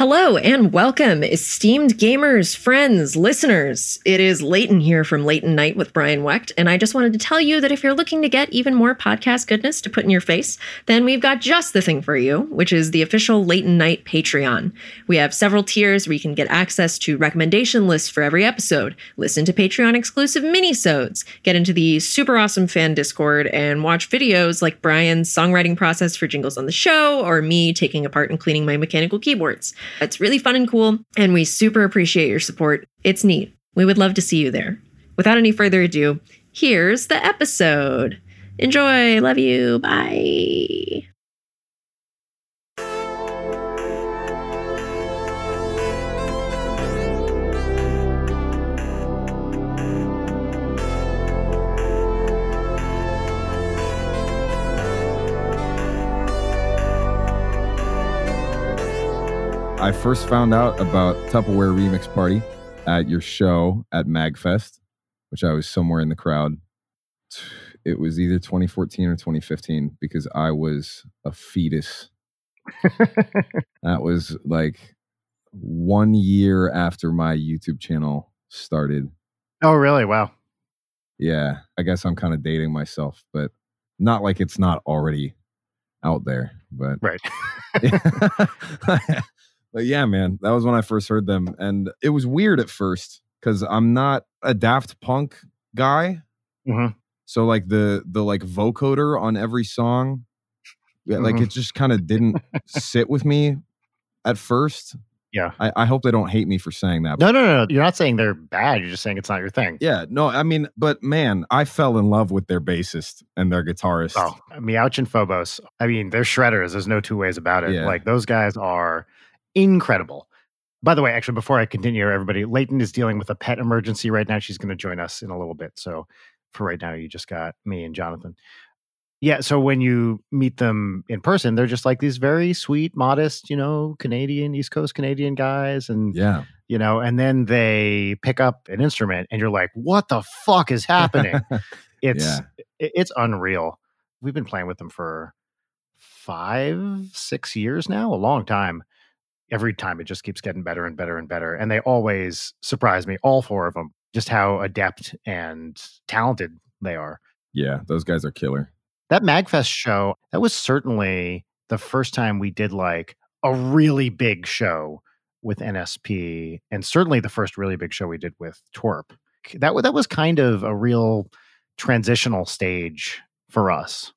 Hello and welcome, esteemed gamers, friends, listeners. It is Leighton here from Leighton Night with Brian Wecht, and I just wanted to tell you that if you're looking to get even more podcast goodness to put in your face, then we've got just the thing for you, which is the official Leighton Night Patreon. We have several tiers where you can get access to recommendation lists for every episode, listen to Patreon exclusive minisodes, get into the super awesome fan Discord, and watch videos like Brian's songwriting process for jingles on the show, or me taking apart and cleaning my mechanical keyboards. It's really fun and cool, and we super appreciate your support. It's neat. We would love to see you there. Without any further ado, here's the episode. Enjoy. Love you. Bye. I first found out about Tupperware Remix Party at your show at MagFest, which I was somewhere in the crowd. It was either 2014 or 2015 because I was a fetus. that was like one year after my YouTube channel started. Oh, really? Wow. Yeah, I guess I'm kind of dating myself, but not like it's not already out there. But Right. but yeah, man, that was when I first heard them, and it was weird at first because I'm not a Daft Punk guy. Mhm. So like the the like vocoder on every song, yeah, like it just kind of didn't sit with me at first. Yeah. I, I hope they don't hate me for saying that. No, no, no. You're not saying they're bad. You're just saying it's not your thing. Yeah, no, I mean, but man, I fell in love with their bassist and their guitarist. Oh, Meouch and Phobos. I mean, they're shredders. There's no two ways about it. Yeah. Like those guys are incredible. By the way, actually, before I continue, everybody, Leighton is dealing with a pet emergency right now. She's going to join us in a little bit. So for right now, you just got me and Jonathan. Yeah. So when you meet them in person, they're just like these very sweet, modest, you know, Canadian, East Coast Canadian guys. And Yeah. you know, and then they pick up an instrument and you're like, what the fuck is happening? it's Yeah. it's unreal. We've been playing with them for five, six years now, a long time. Every time it just keeps getting better and better and better. And they always surprise me, all four of them, just how adept and talented they are. yeah, those guys are killer. That MagFest show, that was certainly the first time we did like a really big show with NSP, and certainly the first really big show we did with Twerp. That that was kind of a real transitional stage for us.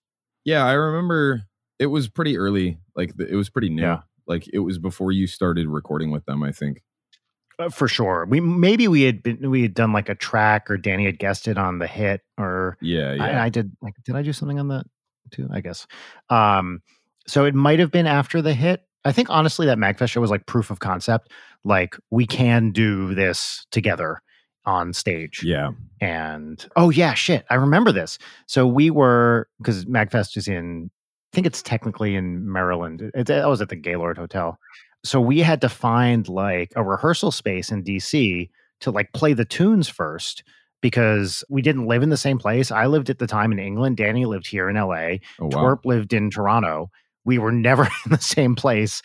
Yeah, I remember it was pretty early. Like the, it was pretty new. Yeah. Like it was before you started recording with them. I think. Uh, for sure. We maybe we had been we had done like a track, or Danny had guessed it on the hit, or Yeah, yeah. I, I did like did I do something on that too? I guess. Um, so it might have been after the hit. I think honestly that Magfest show was like proof of concept. Like we can do this together on stage. yeah. And oh yeah, shit, I remember this. So we were because Magfest is in, think it's technically in Maryland. It, I was at the Gaylord Hotel. So we had to find like a rehearsal space in DC to like play the tunes first because we didn't live in the same place. I lived at the time in England. Danny lived here in LA. Oh wow. Twerp lived in Toronto. We were never in the same place.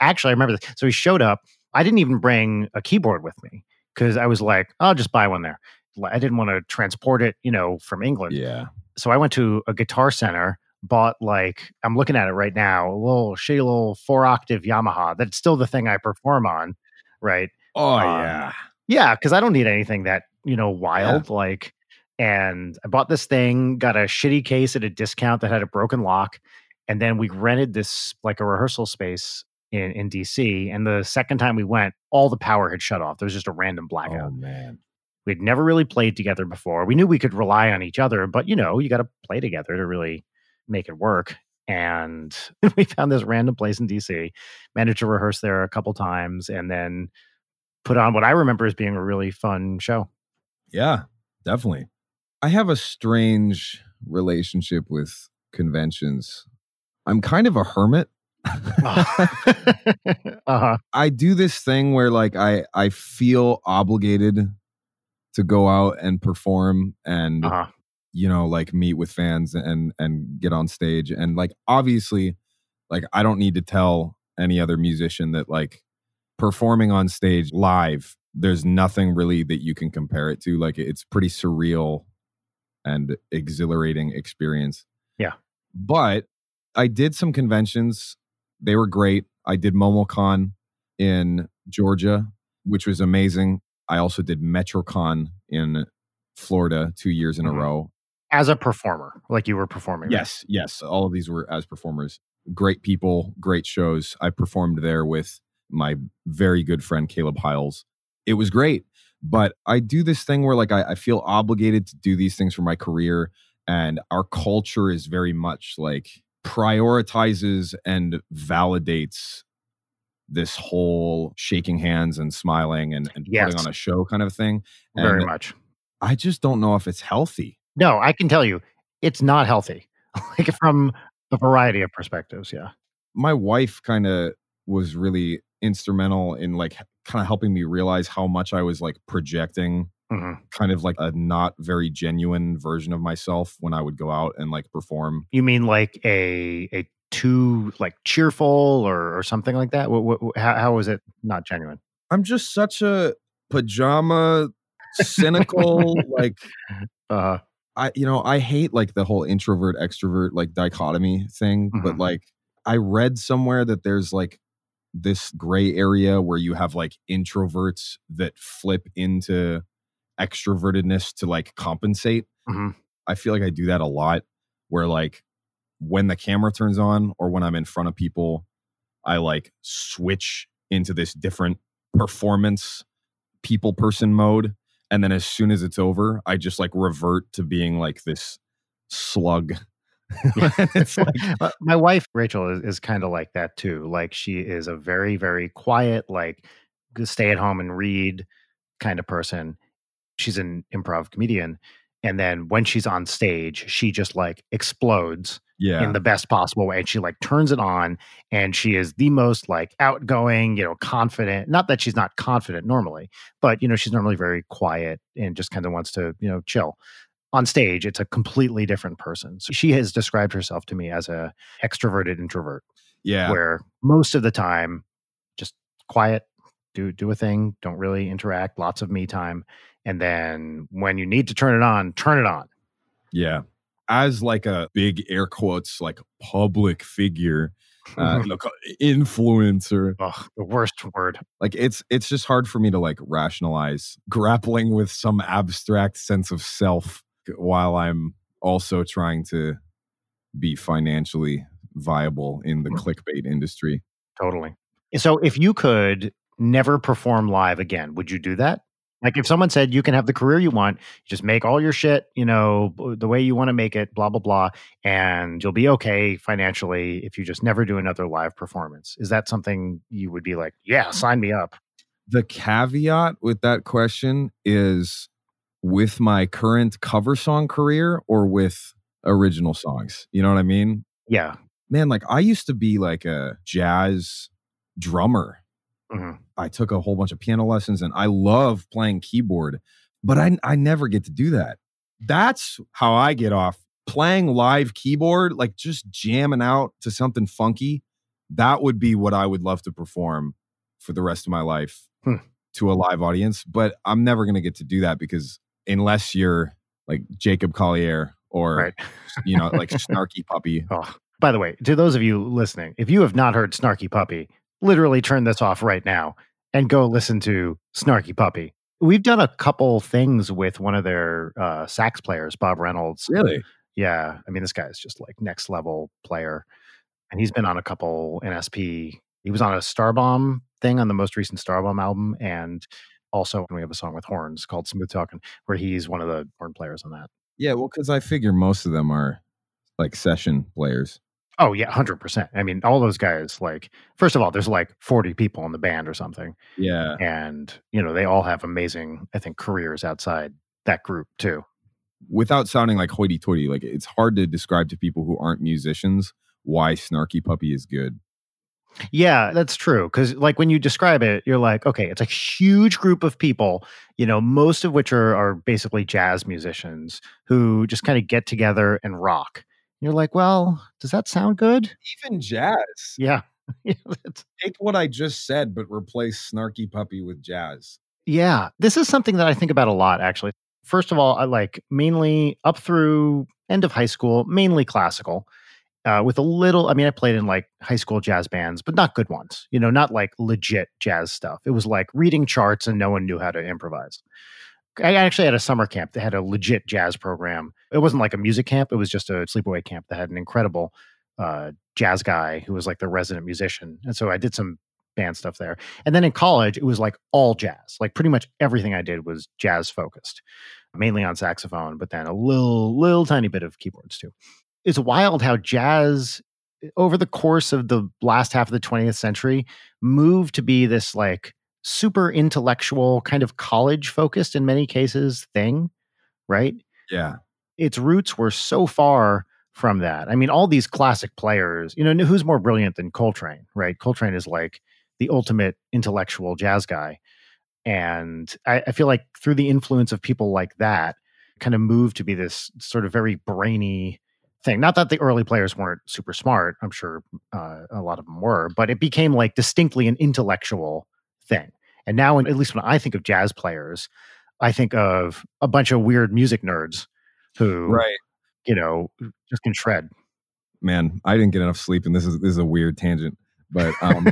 Actually, I remember this. So he showed up. I didn't even bring a keyboard with me because I was like, I'll just buy one there. I didn't want to transport it, you know, from England. Yeah. So I went to a guitar center, bought like, I'm looking at it right now, a little shitty little four octave Yamaha. That's still the thing I perform on. Right. Oh Um, yeah. Yeah, because I don't need anything that you know wild. Like, and I bought this thing, got a shitty case at a discount that had a broken lock, and then we rented this like a rehearsal space in in DC. And the second time we went, all the power had shut off. There was just a random blackout. Oh man. We'd never really played together before. We knew we could rely on each other, but you know, you got to play together to really make it work. And we found this random place in DC, managed to rehearse there a couple times, and then put on what I remember as being a really fun show. Yeah, definitely. I have a strange relationship with conventions. I'm kind of a hermit. uh-huh. I do this thing where like I I feel obligated to go out and perform and Uh-huh. You know like meet with fans and and get on stage and like obviously like I don't need to tell any other musician that like performing on stage live, there's nothing really that you can compare it to. Like it's pretty surreal and exhilarating experience. Yeah. But I did some conventions. They were great. I did MomoCon in Georgia, which was amazing. I also did MetroCon in Florida two years in Mhm. a row. As a performer, like you were performing. right? Yes, yes. All of these were as performers. Great people, great shows. I performed there with my very good friend Caleb Hiles. It was great. But I do this thing where like I, I feel obligated to do these things for my career. And our culture is very much like prioritizes and validates this whole shaking hands and smiling and, and Yes. putting on a show kind of thing. Very much. I just don't know if it's healthy. No, I can tell you, it's not healthy. like from a variety of perspectives. Yeah. my wife kind of was really instrumental in like kind of helping me realize how much I was like projecting hmm kind of like a not very genuine version of myself when I would go out and like perform. You mean like a a too like cheerful or or something like that? What, what, how, how was it not genuine? I'm just such a pajama cynical like Uh, I you know I hate like the whole introvert extrovert like dichotomy thing but Mhm. like I read somewhere that there's like this gray area where you have like introverts that flip into extrovertedness to like compensate. Mhm. I feel like I do that a lot where like when the camera turns on or when I'm in front of people I like switch into this different performance people person mode and then as soon as it's over I just like revert to being like this slug. it's like my wife Rachel is, is kind of like that too. Like she is a very very quiet, like stay at home and read kind of person. She's an improv comedian, and then when she's on stage, she just like explodes yeah. in the best possible way, and she like turns it on, and she is the most like outgoing, you know, confident. Not that she's not confident normally, but you know, she's normally very quiet and just kind of wants to you know chill on stage it's a completely different person so she has described herself to me as a extroverted introvert yeah. where most of the time just quiet do do a thing don't really interact lots of me time and then when you need to turn it on turn it on Yeah. As like a big air quotes like public figure, uh, look, influencer, Ugh, the worst word like it's it's just hard for me to like rationalize grappling with some abstract sense of self while I'm also trying to be financially viable in the Mm. clickbait industry. totally so if you could never perform live again would you do that like if someone said you can have the career you want just make all your shit you know the way you want to make it blah blah blah and you'll be okay financially if you just never do another live performance is that something you would be like yeah sign me up The caveat with that question is with my current cover song career or with original songs. You know what I mean? yeah man, like I used to be like a jazz drummer. Mhm. I took a whole bunch of piano lessons and I love playing keyboard, but I I never get to do that. That's how I get off playing live keyboard, like just jamming out to something funky. That would be what I would love to perform for the rest of my life Hmm. to a live audience, but I'm never going to get to do that because unless you're like Jacob Collier or right you know like Snarky Puppy Oh, by the way, to those of you listening, if you have not heard Snarky Puppy, literally turn this off right now and go listen to Snarky Puppy. We've done a couple things with one of their uh, sax players, Bob Reynolds. Really? Yeah, I mean, this guy is just like next level player, and he's been on a couple NSP. He was on a Starbomb thing on the most recent Starbomb album, and also when we have a song with horns called "Smooth Talking," where he's one of the horn players on that. Yeah, well, because I figure most of them are like session players. Oh yeah, hundred percent. I mean, all those guys. Like, first of all, there's like forty people in the band or something, Yeah. and you know they all have amazing, I think, careers outside that group too. Without sounding like hoity toity, like it's hard to describe to people who aren't musicians why Snarky Puppy is good. Yeah, that's true. Because like when you describe it, you're like, okay, it's a huge group of people, you know, most of which are are basically jazz musicians who just kind of get together and rock. You're like, well, does that sound good? Even jazz. Yeah, You know, it's- Take what I just said, but replace snarky puppy with jazz. yeah, this is something that I think about a lot, actually. First of all, I like mainly up through end of high school, mainly classical. Uh, with a little, I mean, I played in like high school jazz bands, but not good ones. You know, not like legit jazz stuff. It was like reading charts and no one knew how to improvise. I actually had a summer camp that had a legit jazz program. It wasn't like a music camp; it was just a sleepaway camp that had an incredible uh, jazz guy who was like the resident musician. And so I did some band stuff there. And then in college, it was like all jazz. Like pretty much everything I did was jazz focused, mainly on saxophone, but then a little, little tiny bit of keyboards too. It's wild how jazz, over the course of the last half of the 20th century, moved to be this like super intellectual, kind of college focused in many cases thing, right? Yeah. its roots were so far from that. I mean, all these classic players, you know, who's more brilliant than Coltrane, right? Coltrane is like the ultimate intellectual jazz guy. And I, I feel like through the influence of people like that, kind of moved to be this sort of very brainy thing. Not that the early players weren't super smart. I'm sure uh, a lot of them were, but it became like distinctly an intellectual thing. And now, when, at least when I think of jazz players, I think of a bunch of weird music nerds who, Right. you know, just can shred. Man, I didn't get enough sleep, and this is this is a weird tangent. But um,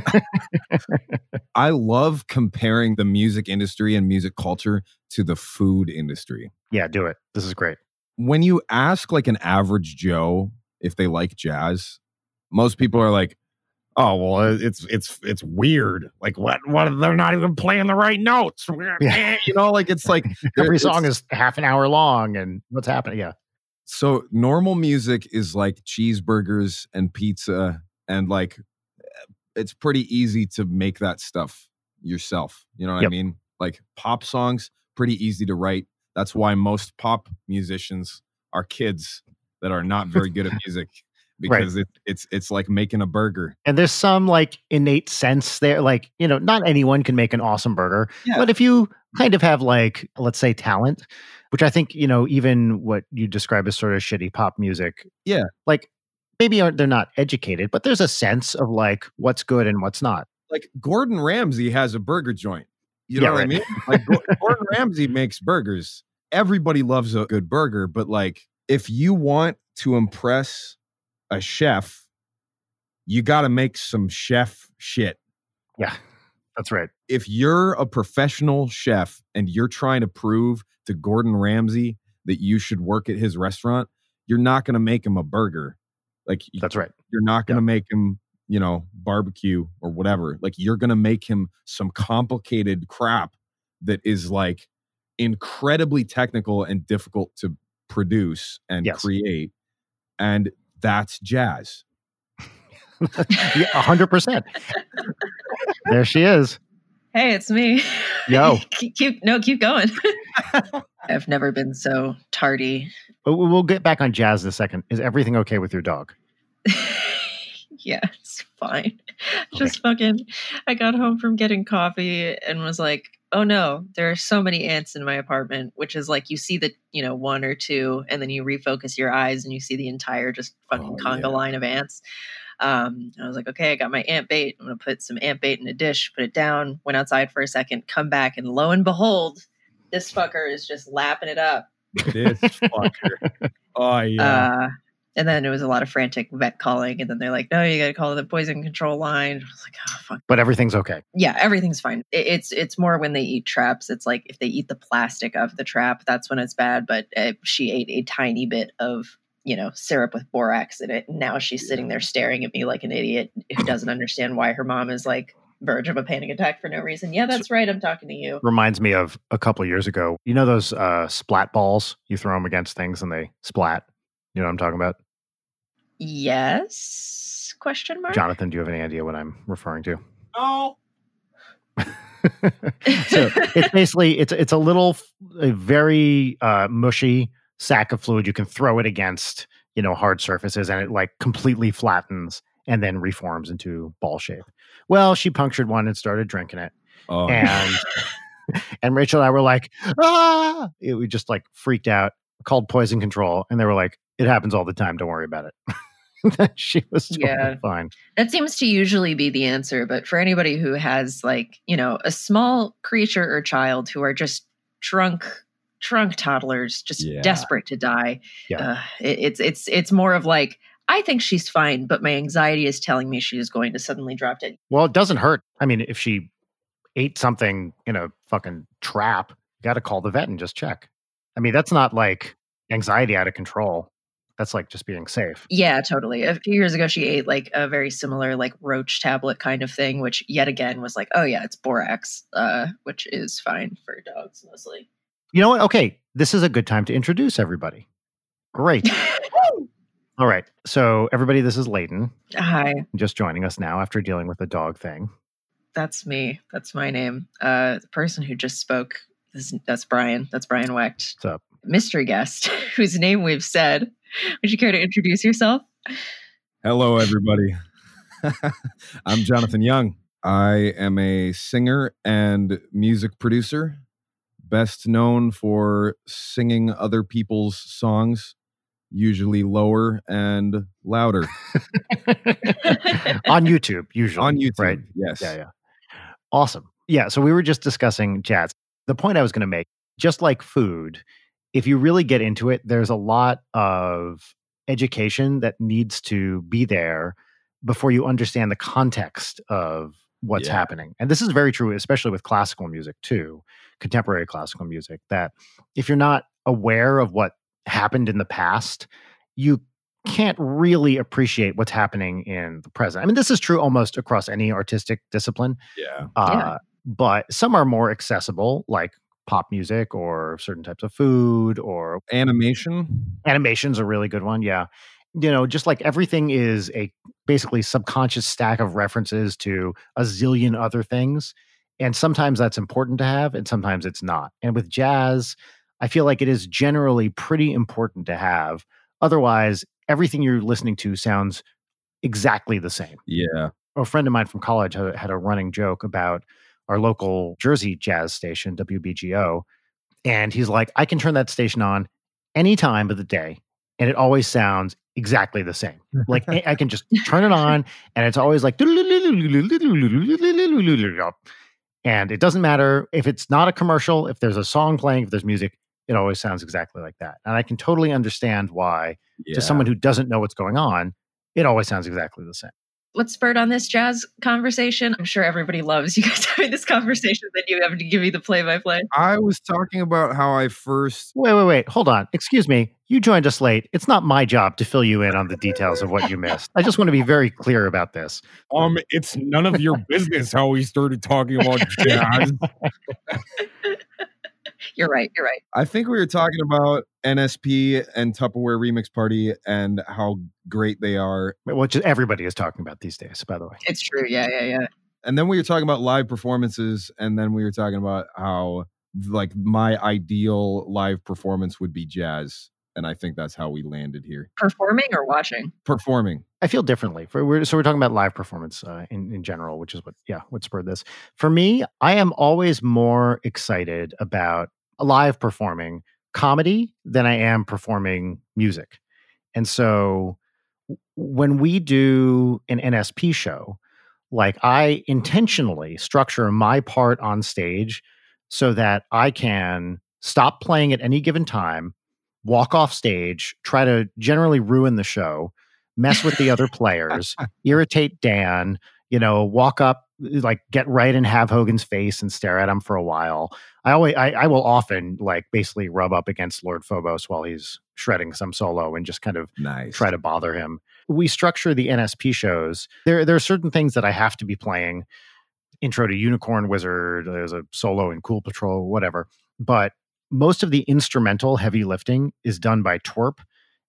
I love comparing the music industry and music culture to the food industry. Yeah, do it. This is great. When you ask like an average Joe if they like jazz, most people are like, "Oh, well, it's it's it's weird. Like what? What? They're not even playing the right notes. Yeah. You know, like it's like Every it's- song is half an hour long, and what's happening? Yeah, so normal music is like cheeseburgers and pizza and like eh, it's pretty easy to make that stuff yourself you know what i mean like pop songs pretty easy to write that's why most pop musicians are kids that are not very good at music because it, it's it's like making a burger and there's some like innate sense there. Like you know, not anyone can make an awesome burger, Yeah. but if you kind of have like let's say talent, which I think you know, even what you describe as sort of shitty pop music, Yeah. like maybe aren't they're not educated, but there's a sense of like what's good and what's not. like gordon ramsay has a burger joint you know Yeah, what i mean like gordon ramsay makes burgers everybody loves a good burger but like if you want to impress a chef you got to make some chef shit Yeah, that's right. if you're a professional chef and you're trying to prove to Gordon Ramsay that you should work at his restaurant, you're not going to make him a burger. Like That's right. you're not going to make him, you know, barbecue or whatever. Like you're going to make him some complicated crap that is like incredibly technical and difficult to produce and Yes. create. And that's jazz. Yeah, a hundred percent. There she is. Hey, it's me. Yo. keep, keep no, keep going. I've never been so tardy. But we- We'll get back on jazz in a second. Is everything okay with your dog? yeah, it's fine. Just fucking I got home from getting coffee and was like, oh no, there are so many ants in my apartment, which is like you see the, you know, one or two, and then you refocus your eyes and you see the entire just fucking Oh, conga yeah. line of ants. Um, I was like, okay, I got my ant bait. I'm gonna put some ant bait in a dish, put it down, went outside for a second, come back, and lo and behold, this fucker is just lapping it up. This fucker. Oh yeah. Uh, and then it was a lot of frantic vet calling, and then they're like, "No, you got to call the poison control line." I was like, "Oh fuck." But everything's okay. Yeah, everything's fine. It, it's it's more when they eat traps. It's like if they eat the plastic of the trap, that's when it's bad. But uh, she ate a tiny bit of you know syrup with borax in it, and now she's sitting there staring at me like an idiot who doesn't understand why her mom is like verge of a panic attack for no reason. Yeah, that's right. I'm talking to you. Reminds me of a couple of years ago. You know those uh, splat balls? You throw them against things and they splat. You know what I'm talking about? Yes? Question mark. Jonathan, do you have any idea what I'm referring to? no. so it's basically it's it's a little f- a very uh, mushy sack of fluid you can throw it against you know hard surfaces and it like completely flattens and then reforms into ball shape well she punctured one and started drinking it Oh, and and rachel and i were like ah it, we just like freaked out called poison control and they were like it happens all the time don't worry about it that she was totally Yeah. fine. That seems to usually be the answer. But for anybody who has, like, you know, a small creature or child who are just drunk, drunk toddlers, just Yeah. desperate to die, Yeah. uh, it, it's it's it's more of like, I think she's fine, but my anxiety is telling me she is going to suddenly drop dead. Well, it doesn't hurt. I mean, if she ate something in a fucking trap, you got to call the vet and just check. I mean, that's not like anxiety out of control. That's like just being safe. Yeah, totally. A few years ago, she ate like a very similar like roach tablet kind of thing, which yet again was like, oh yeah, it's borax, uh, which is fine for dogs mostly. You know what? Okay, this is a good time to introduce everybody. Great. All right. So, everybody, this is Leighton, Hi, just joining us now after dealing with the dog thing. that's me. That's my name. Uh, the person who just spoke, that's Brian. That's Brian Wecht. What's up? Mystery guest, whose name we've said. Would you care to introduce yourself? Hello, everybody. I'm Jonathan Young. I am a singer and music producer, best known for singing other people's songs, usually lower and louder On YouTube, usually. on YouTube. Right. Yes. Yeah, yeah. Awesome. Yeah. So we were just discussing jazz. The point I was going to make, just like food, if you really get into it, there's a lot of education that needs to be there before you understand the context of what's Yeah. happening. And this is very true, especially with classical music, too, contemporary classical music, that if you're not aware of what happened in the past, you can't really appreciate what's happening in the present. I mean, this is true almost across any artistic discipline, Yeah. uh, but some are more accessible, like pop music or certain types of food or Animation. animation's a really good one. Yeah. You know, just like everything is a basically subconscious stack of references to a zillion other things. And sometimes that's important to have, and sometimes it's not. And with jazz, I feel like it is generally pretty important to have. Otherwise, everything you're listening to sounds exactly the same Yeah. a friend of mine from college had, had a running joke about our local Jersey jazz station, WBGO. And he's like, I can turn that station on any time of the day, and it always sounds exactly the same. Like I can just turn it on, and it's always like, and it doesn't matter if it's not a commercial, if there's a song playing, if there's music, it always sounds exactly like that. And I can totally understand why, yeah. to someone who doesn't know what's going on, it always sounds exactly the same. What spurred on this jazz conversation? I'm sure everybody loves you guys having this conversation. Then you have to give me the play by play. I was talking about how I first. Wait, wait, wait. Hold on. Excuse me. You joined us late. It's not my job to fill you in on the details of what you missed. I just want to be very clear about this. Um, it's none of your business how we started talking about jazz. You're right. You're right. I think we were talking about NSP and Tupperware Remix Party and how great they are. Which everybody is talking about these days, by the way. It's true. Yeah, yeah, yeah. And then we were talking about live performances, and then we were talking about how like my ideal live performance would be jazz. And I think that's how we landed here. Performing or watching? Performing. I feel differently. For we're, so we're talking about live performance uh, in in general, which is what yeah what spurred this. For me, I am always more excited about live performing comedy than I am performing music, and so when we do an NSP show, like I intentionally structure my part on stage so that I can stop playing at any given time, walk off stage, try to generally ruin the show mess with the other players, irritate Dan, you know, walk up, like get right and Have Hogan's face and stare at him for a while. I always, I, I will often like basically rub up against Lord Phobos while he's shredding some solo and just kind of Nice. try to bother him. We structure the NSP shows. There, there are certain things that I have to be playing. Intro to Unicorn Wizard. There's a solo in Cool Patrol, whatever. But most of the instrumental heavy lifting is done by Twerp,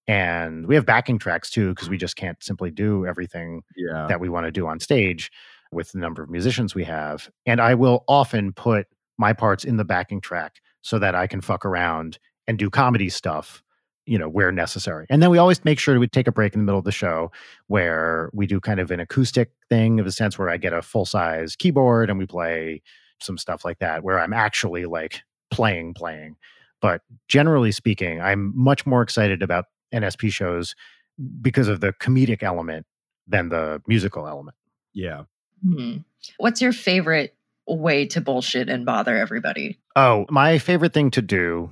and we have backing tracks too because we just can't simply do everything yeah. that we want to do on stage with the number of musicians we have. And I will often put my parts in the backing track so that I can fuck around and do comedy stuff, you know, where necessary. And then we always make sure we take a break in the middle of the show where we do kind of an acoustic thing of a sense where I get a full size keyboard and we play some stuff like that where I'm actually like playing, playing. But generally speaking, I'm much more excited about NSP shows because of the comedic element than the musical element. Yeah. Hmm. What's your favorite way to bullshit and bother everybody? Oh, my favorite thing to do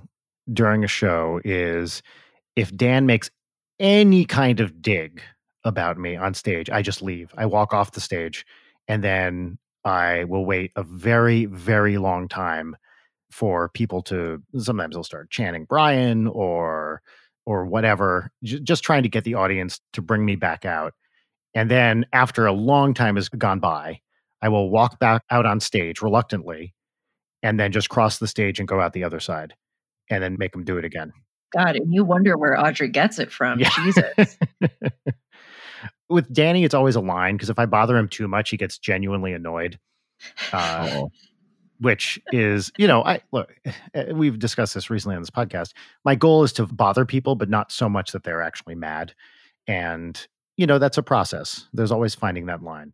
during a show is if Dan makes any kind of dig about me on stage, I just leave. I walk off the stage and then I will wait a very, very long time for people to sometimes they'll start chanting Brian or or whatever, j- just trying to get the audience to bring me back out. And then after a long time has gone by, I will walk back out on stage reluctantly and then just cross the stage and go out the other side and then make them do it again. God, and you wonder where Audrey gets it from. Yeah. Jesus. With Danny, it's always a line because if I bother him too much, he gets genuinely annoyed. Uh, Oh, which is, you know, I look, eh, we've discussed this recently on this podcast. My goal is to bother people, but not so much that they're actually mad. And, you know, that's a process. There's always finding that line.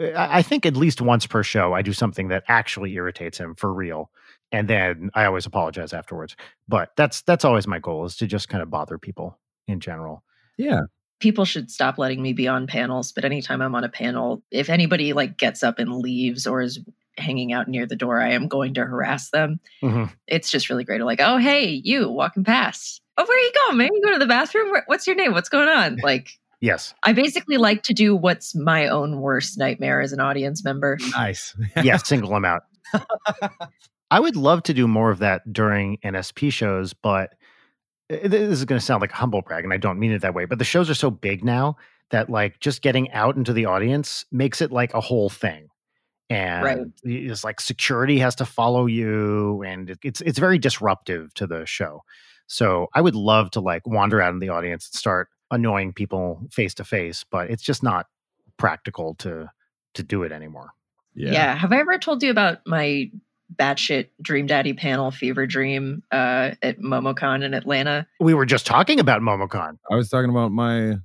Eh, I I think at least once per show, I do something that actually irritates him for real. And then I always apologize afterwards. But that's that's always my goal is to just kind of bother people in general. yeah. People should stop letting me be on panels, but anytime I'm on a panel, if anybody like gets up and leaves or is hanging out near the door, I am going to harass them. Mhm. It's just really great. Like, oh, hey, you walking past. Oh, where are you going, man? You go to the bathroom? What's your name? What's going on? Like, Yes. I basically like to do what's my own worst nightmare as an audience member. Nice. yeah, single them out. I would love to do more of that during NSP shows, but uh, this is going to sound like a humble brag, and I don't mean it that way. But the shows are so big now that like just getting out into the audience makes it like a whole thing, and it's like security has to follow you, and it's it's very disruptive to the show. So I would love to like wander out in the audience and start annoying people face to face, but it's just not practical to to do it anymore. Yeah. Have I ever told you about my batshit Dream Daddy panel fever dream uh, at MomoCon in Atlanta? We were just talking about MomoCon. I was talking about my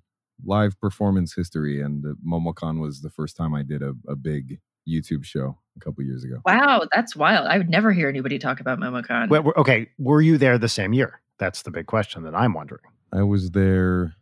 live performance history, and uh, MomoCon was the first time I did a, a big YouTube show a couple years ago. Wow, that's wild. I would never hear anybody talk about MomoCon. Well, okay, were you there the same year? That's the big question that I'm wondering. I was there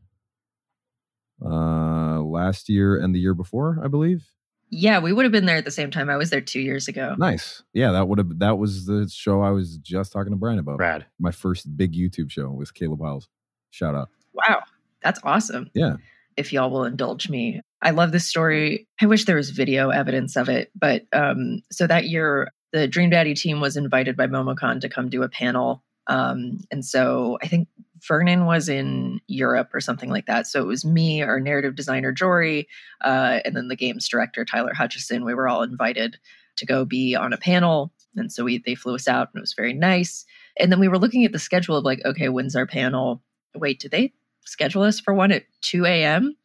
uh last year and the year before, I believe. yeah, we would have been there at the same time. I was there two years ago. Nice. Yeah, that would have that was the show I was just talking to Brian about. Brad. My first big YouTube show with Caleb Hiles. Shout out. Wow, that's awesome. Yeah. If y'all will indulge me. I love this story. I wish there was video evidence of it. But um, so that year, the Dream Daddy team was invited by MomoCon to come do a panel. Um, and so I think Vernon was in Europe or something like that. So it was me, our narrative designer, Jory, uh, and then the games director, Tyler Hutchison. We were all invited to go be on a panel. And so we, they flew us out and it was very nice. And then we were looking at the schedule of like, okay, when's our panel? Wait, did they schedule us for one at 2 a.m.?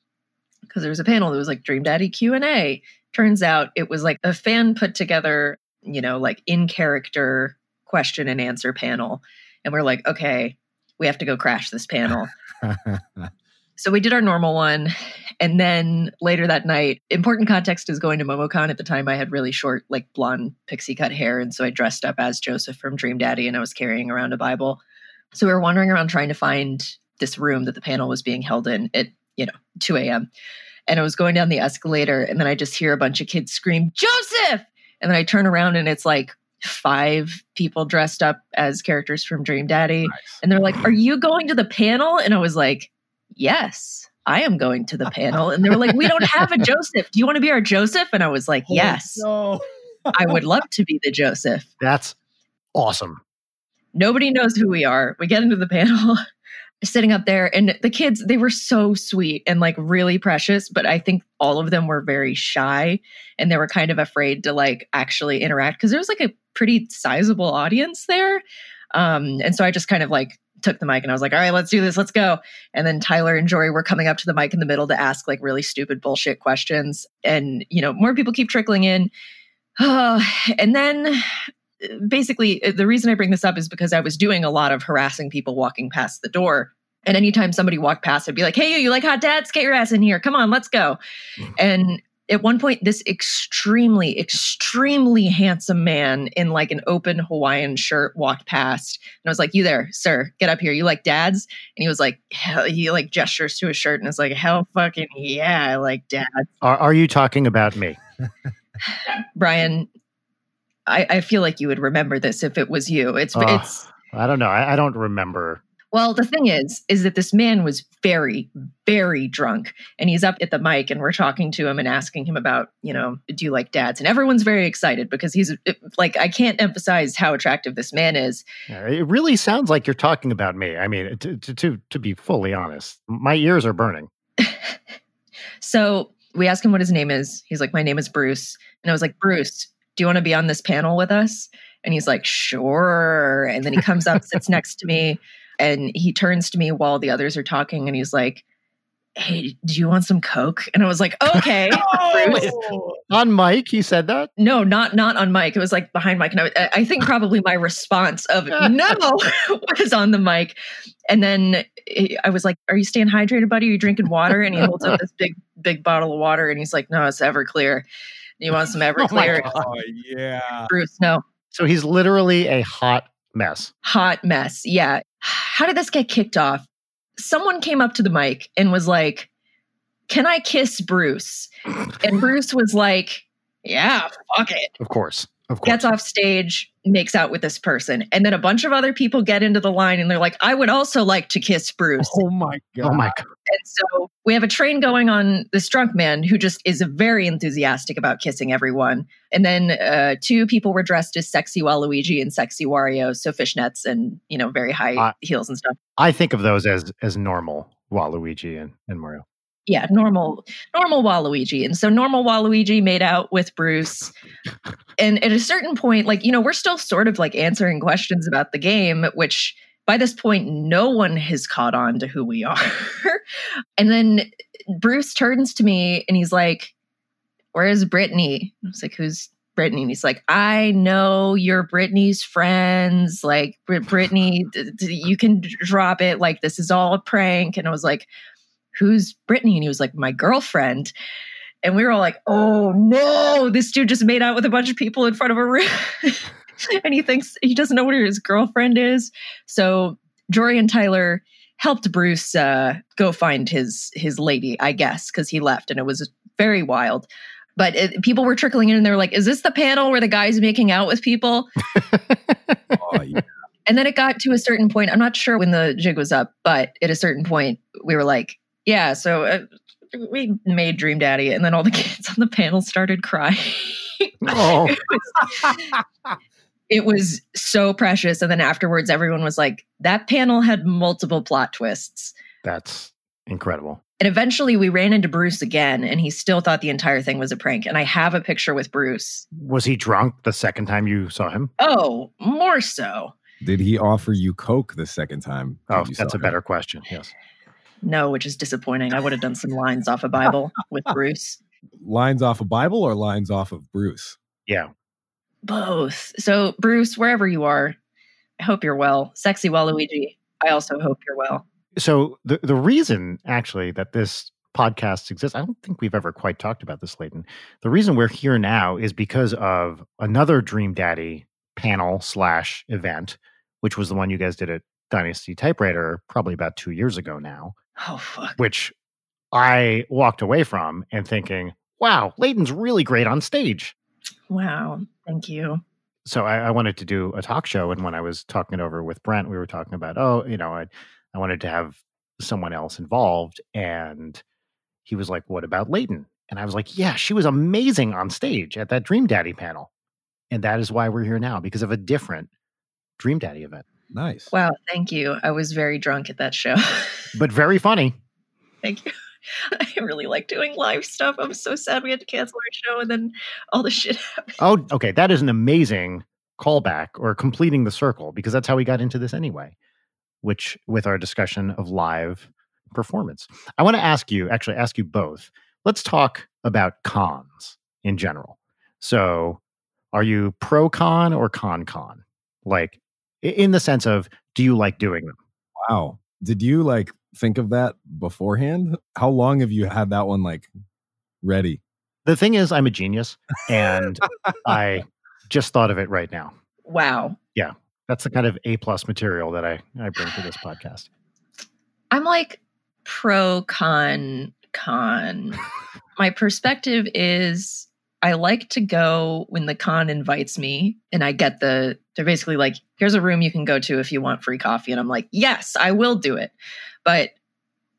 Because there was a panel that was like Dream Daddy Q&A. Turns out it was like a fan put together, you know, like in character question and answer panel. And we're like, okay, we have to go crash this panel. So we did our normal one. And then later that night, important context is going to MomoCon. At the time, I had really short, like blonde pixie cut hair. And so I dressed up as Joseph from Dream Daddy and I was carrying around a Bible. So we were wandering around trying to find this room that the panel was being held in at, you know, 2 a.m. And I was going down the escalator. And then I just hear a bunch of kids scream, Joseph! And then I turn around and it's like five people dressed up as characters from Dream Daddy. Nice. And they're like, Are you going to the panel? And I was like, Yes, I am going to the panel. And they were like, We don't have a Joseph. Do you want to be our Joseph? And I was like, oh, Yes, No. I would love to be the Joseph. That's awesome. Nobody knows who we are. We get into the panel, sitting up there, and the kids, they were so sweet and like really precious. But I think all of them were very shy and they were kind of afraid to like actually interact because there was like a pretty sizable audience there. Um, and so I just kind of like took the mic and I was like, all right, let's do this, let's go. And then Tyler and Jory were coming up to the mic in the middle to ask like really stupid bullshit questions. And, you know, more people keep trickling in. and then basically, uh, the reason I bring this up is because I was doing a lot of harassing people walking past the door. And anytime somebody walked past, I'd be like, hey, you, you like hot dads? Get your ass in here. Come on, let's go. And at one point, this extremely, extremely handsome man in like an open Hawaiian shirt walked past. And I was like, You there, sir, get up here. You like dads? And he was like, Hell, he like gestures to his shirt and it's like, Hell fucking yeah, I like dads. Are, are you talking about me? Brian, I, I feel like you would remember this if it was you. It's, Oh. it's, I don't know. I, I don't remember. Well, the thing is, is that this man was very, very drunk, and he's up at the mic, and we're talking to him and asking him about, you know, do you like dads? And everyone's very excited because he's like, I can't emphasize how attractive this man is. It really sounds like you're talking about me. I mean, to, to, to, to be fully honest, my ears are burning. So we ask him what his name is. He's like, my name is Bruce, and I was like, Bruce, do you want to be on this panel with us? And he's like, sure. And then he comes up, sits next to me, and he turns to me while the others are talking, and he's like. Hey, do you want some Coke? And I was like, okay, Bruce. On mic, he said that. No, not not on mic. It was like behind mic. And I, I think probably my response of no was on the mic. And then eh, I was like, "Are you staying hydrated, buddy? Are you drinking water?" And he holds up this big big bottle of water, and he's like, "No, it's Everclear. You want some oh my Everclear, God. Oh yeah. Bruce? No, So he's literally a hot mess. hot mess. Yeah. How did this get kicked off? Someone came up to the mic and was like, "Can I kiss Bruce?" And Bruce was like, "Yeah, fuck it." Of course. Of course. gets off stage, makes out with this person. And then a bunch of other people get into the line and they're like, I would also like to kiss Bruce. Oh my god. oh my God. And so we have a train going on this drunk man who just is very enthusiastic about kissing everyone. And then uh, two people were dressed as sexy Waluigi and sexy Wario, so fishnets and, you know, very high Uh, heels and stuff. I think of those as as normal Waluigi and, and Mario. Yeah, normal, normal Waluigi. And so normal Waluigi made out with Bruce. And at a certain point, like, you know, we're still sort of like answering questions about the game, which by this point, no one has caught on to who we are. and then Bruce turns to me and he's like, Where's Brittany? I was like, Who's Brittany? And he's like, I know you're Brittany's friends. Like, Brittany, you can drop it. Like, this is all a prank. And I was like, Who's Brittany? And he was like, My girlfriend. And we were all like, Oh no, this dude just made out with a bunch of people in front of a room. and he thinks he doesn't know where his girlfriend is. So Jory and Tyler helped Bruce uh, go find his his lady, I guess, because he left, and it was very wild. But it, people were trickling in, and they were like, "Is this the panel where the guy's making out with people?" Oh, yeah. And then it got to a certain point. I'm not sure when the jig was up, but at a certain point, we were like, "Yeah." So uh, we made Dream Daddy, and then all the kids on the panel started crying. Oh, it, was, it was so precious. And then afterwards, everyone was like, "That panel had multiple plot twists." that's incredible. And eventually we ran into Bruce again, and he still thought the entire thing was a prank. And I have a picture with Bruce. Was he drunk the second time you saw him? Oh, more so. Did he offer you coke the second time? Oh, that's a him? better question. Yes. No, which is disappointing. I would have done some lines off a Bible with Bruce. lines off a Bible or lines off of Bruce. Yeah. Both. So, Bruce, wherever you are, I hope you're well. Sexy Waluigi, I also hope you're well. So the the reason actually that this podcast exists, I don't think we've ever quite talked about this, Leighton. The reason we're here now is because of another Dream Daddy panel slash event, which was the one you guys did at Dynasty Typewriter probably about two years ago now, Oh, fuck. which I walked away from and thinking, wow, Leighton's really great on stage. Wow. Thank you. so I, I wanted to do a talk show, and when I was talking it over with Brent, we were talking about, oh, you know, I I wanted to have someone else involved, and he was like, "What about Leighton?" And I was like, "Yeah, she was amazing on stage at that Dream Daddy panel, and that is why we're here now because of a different Dream Daddy event, Nice. Wow. Thank you. I was very drunk at that show. but very funny." Thank you. I really like doing live stuff. I'm so sad we had to cancel our show and then all the shit happened. Oh, okay, that is an amazing callback or completing the circle because that's how we got into this anyway. Which, with our discussion of live performance, I want to ask you, actually, ask you both. Let's talk about cons in general. So, are you pro con or con con? Like, i- in the sense of, do you like doing them? Wow. Did you like think of that beforehand? How long have you had that one like ready? The thing is, I'm a genius, and I just thought of it right now. Wow. Yeah. That's the kind of A plus material that I, I bring to this podcast. I'm like pro con con. My perspective is I like to go when the con invites me and I get the they're basically like, here's a room you can go to if you want free coffee. And I'm like, yes, I will do it. But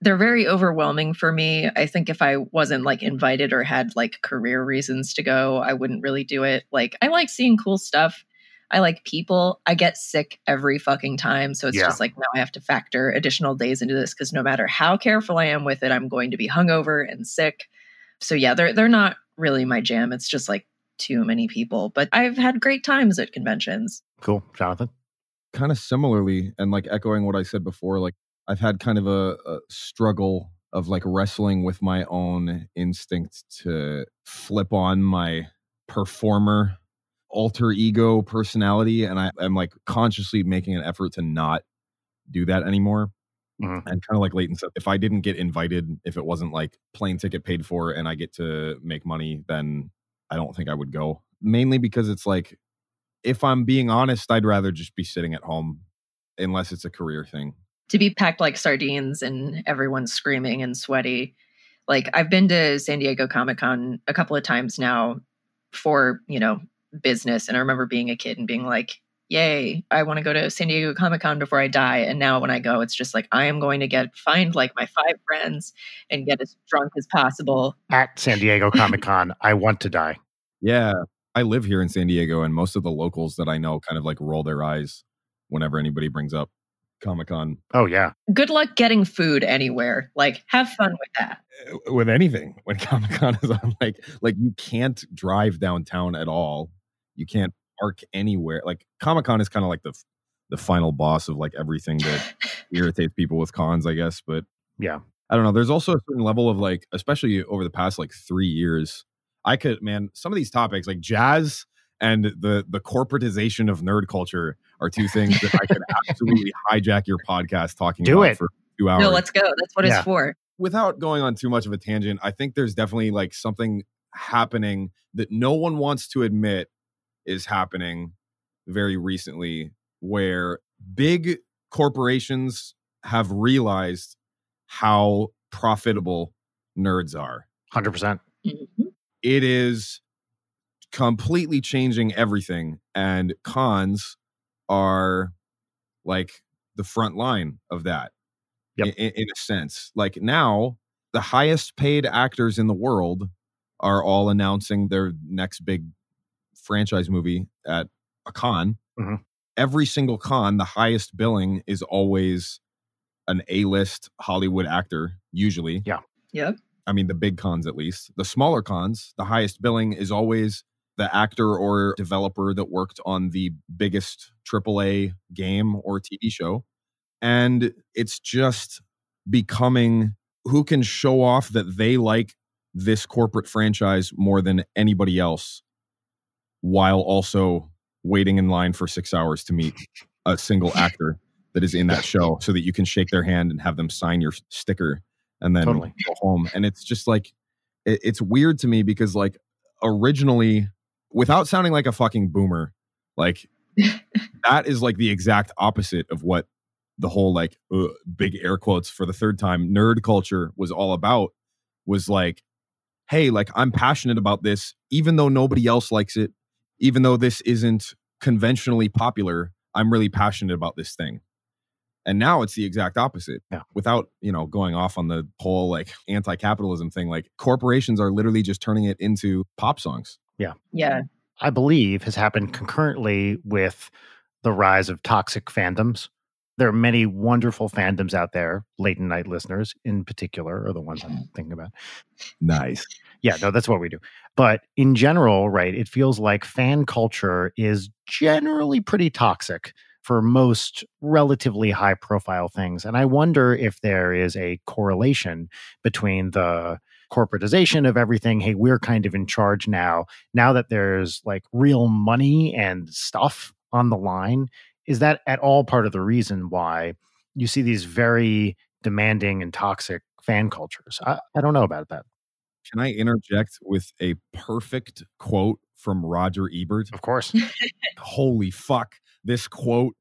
they're very overwhelming for me. I think if I wasn't like invited or had like career reasons to go, I wouldn't really do it. Like I like seeing cool stuff. I like people. I get sick every fucking time. So it's Yeah. just like now I have to factor additional days into this because no matter how careful I am with it, I'm going to be hungover and sick. So yeah, they're they're not really my jam. It's just like too many people. But I've had great times at conventions. Cool, Jonathan. kind of similarly and like echoing what I said before, like I've had kind of a, a struggle of like wrestling with my own instinct to flip on my performer alter ego personality. And I, I'm like consciously making an effort to not do that anymore. Mhm. And kind of like Leighton said, if I didn't get invited, if it wasn't like plane ticket paid for and I get to make money, then I don't think I would go. Mainly because it's like, if I'm being honest, I'd rather just be sitting at home unless it's a career thing. to be packed like sardines and everyone's screaming and sweaty. Like I've been to San Diego Comic Con a couple of times now for, you know, business. And I remember being a kid and being like, yay, I want to go to San Diego Comic Con before I die. And now when I go, it's just like, I am going to get, find like my five friends and get as drunk as possible. At San Diego Comic Con, I want to die. Yeah. I live here in San Diego, and most of the locals that I know kind of like roll their eyes whenever anybody brings up Comic Con Oh yeah, Good luck getting food anywhere. Like, have fun with that. Uh, with anything when Comic Con is on. Like, like you can't drive downtown at all. You can't park anywhere. Like Comic Con is kind of like the the final boss of like everything that irritates people with cons, I guess. But Yeah. I don't know. There's also a certain level of like, especially over the past like three years, I could man, some of these topics like jazz and the the corporatization of nerd culture are two things that I could absolutely hijack your podcast talking Do about it. for two hours No, let's go. That's what Yeah. it's for. without going on too much of a tangent, I think there's definitely like something happening that no one wants to admit is happening very recently where big corporations have realized how profitable nerds are. hundred percent. Mhm. It is completely changing everything and cons are like the front line of that Yep. in, in a sense like now the highest paid actors in the world are all announcing their next big franchise movie at a con Mhm. every single con the highest billing is always an a-list hollywood actor usually Yep. I mean, the big cons at least. The smaller cons, the highest billing is always the actor or developer that worked on the biggest AAA game or TV show. And it's just becoming who can show off that they like this corporate franchise more than anybody else while also waiting in line for six hours to meet a single actor that is in that show so that you can shake their hand and have them sign your sticker and then Totally. go home. And it's just like it, it's weird to me because like originally, without sounding like a fucking boomer, like that is like the exact opposite of what the whole like uh, big air quotes for the third time nerd culture was all about. Was like, hey, like I'm passionate about this, even though nobody else likes it, even though this isn't conventionally popular. I'm really passionate about this thing. And now it's the exact opposite. Yeah. Without, you know, going off on the whole like anti-capitalism thing, like corporations are literally just turning it into pop songs. Yeah. Yeah. I believe has happened concurrently with the rise of toxic fandoms. There are many wonderful fandoms out there, late night listeners in particular are the ones I'm thinking about. Nice. Yeah, no, that's what we do. But in general, right, it feels like fan culture is generally pretty toxic for most relatively high profile things. And I wonder if there is a correlation between the corporatization of everything. Hey, we're kind of in charge now. Now that there's like real money and stuff on the line, is that at all part of the reason why you see these very demanding and toxic fan cultures? I, I don't know about that. Can I interject with a perfect quote from Roger Ebert? Of course. Holy fuck. This quote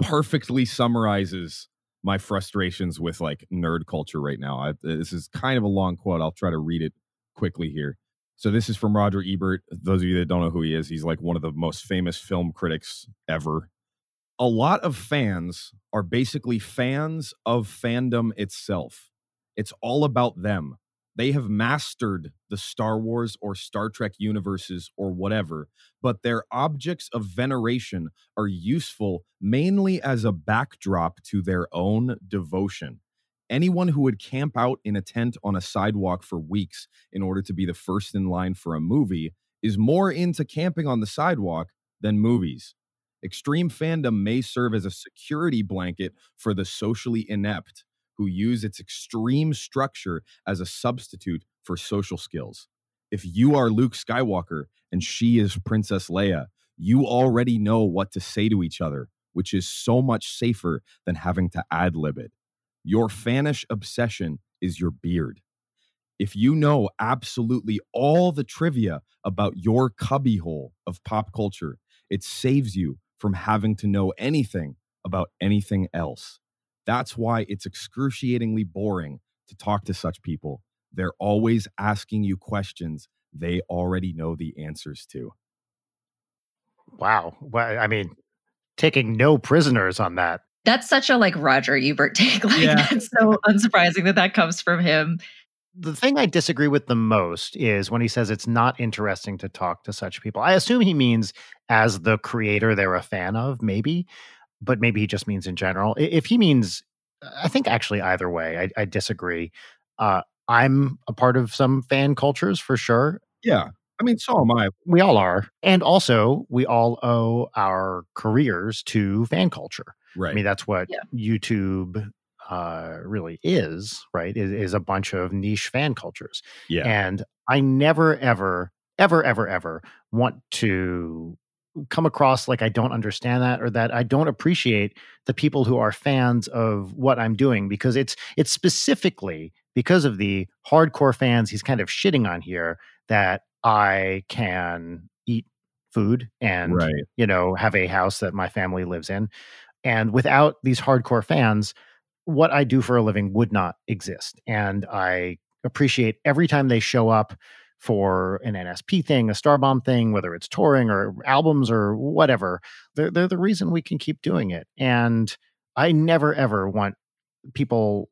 perfectly summarizes my frustrations with like nerd culture right now. I, this is kind of a long quote. I'll try to read it quickly here. So this is from Roger Ebert. Those of you that don't know who he is, he's like one of the most famous film critics ever. A lot of fans are basically fans of fandom itself. It's all about them. They have mastered the Star Wars or Star Trek universes or whatever, but their objects of veneration are useful mainly as a backdrop to their own devotion. Anyone who would camp out in a tent on a sidewalk for weeks in order to be the first in line for a movie is more into camping on the sidewalk than movies. Extreme fandom may serve as a security blanket for the socially inept who use its extreme structure as a substitute for social skills. If you are Luke Skywalker and she is Princess Leia, you already know what to say to each other, which is so much safer than having to ad lib it. Your fanish obsession is your beard. If you know absolutely all the trivia about your cubbyhole of pop culture, it saves you from having to know anything about anything else. That's why it's excruciatingly boring to talk to such people. They're always asking you questions they already know the answers to. Wow. Well, I mean, taking no prisoners on that. That's such a like Roger Ebert take. Like Yeah. that's so unsurprising that that comes from him. The thing I disagree with the most is when he says it's not interesting to talk to such people. I assume he means as the creator they're a fan of, maybe, but maybe he just means in general. If he means, I think actually either way, I, I disagree. Uh, I'm a part of some fan cultures for sure. Yeah. I mean, so am I. We all are. And also, we all owe our careers to fan culture. Right. I mean, that's what Yeah. YouTube uh, really is, right? Is, is a bunch of niche fan cultures. yeah. And I never, ever, ever, ever, ever want to come across like I don't understand that or that I don't appreciate the people who are fans of what I'm doing because it's it's specifically because of the hardcore fans he's kind of shitting on here that I can eat food and right. you know, have a house that my family lives in. And without these hardcore fans, what I do for a living would not exist. And I appreciate every time they show up for an NSP thing, a Starbomb thing, whether it's touring or albums or whatever. They're, they're the reason we can keep doing it. And I never, ever want people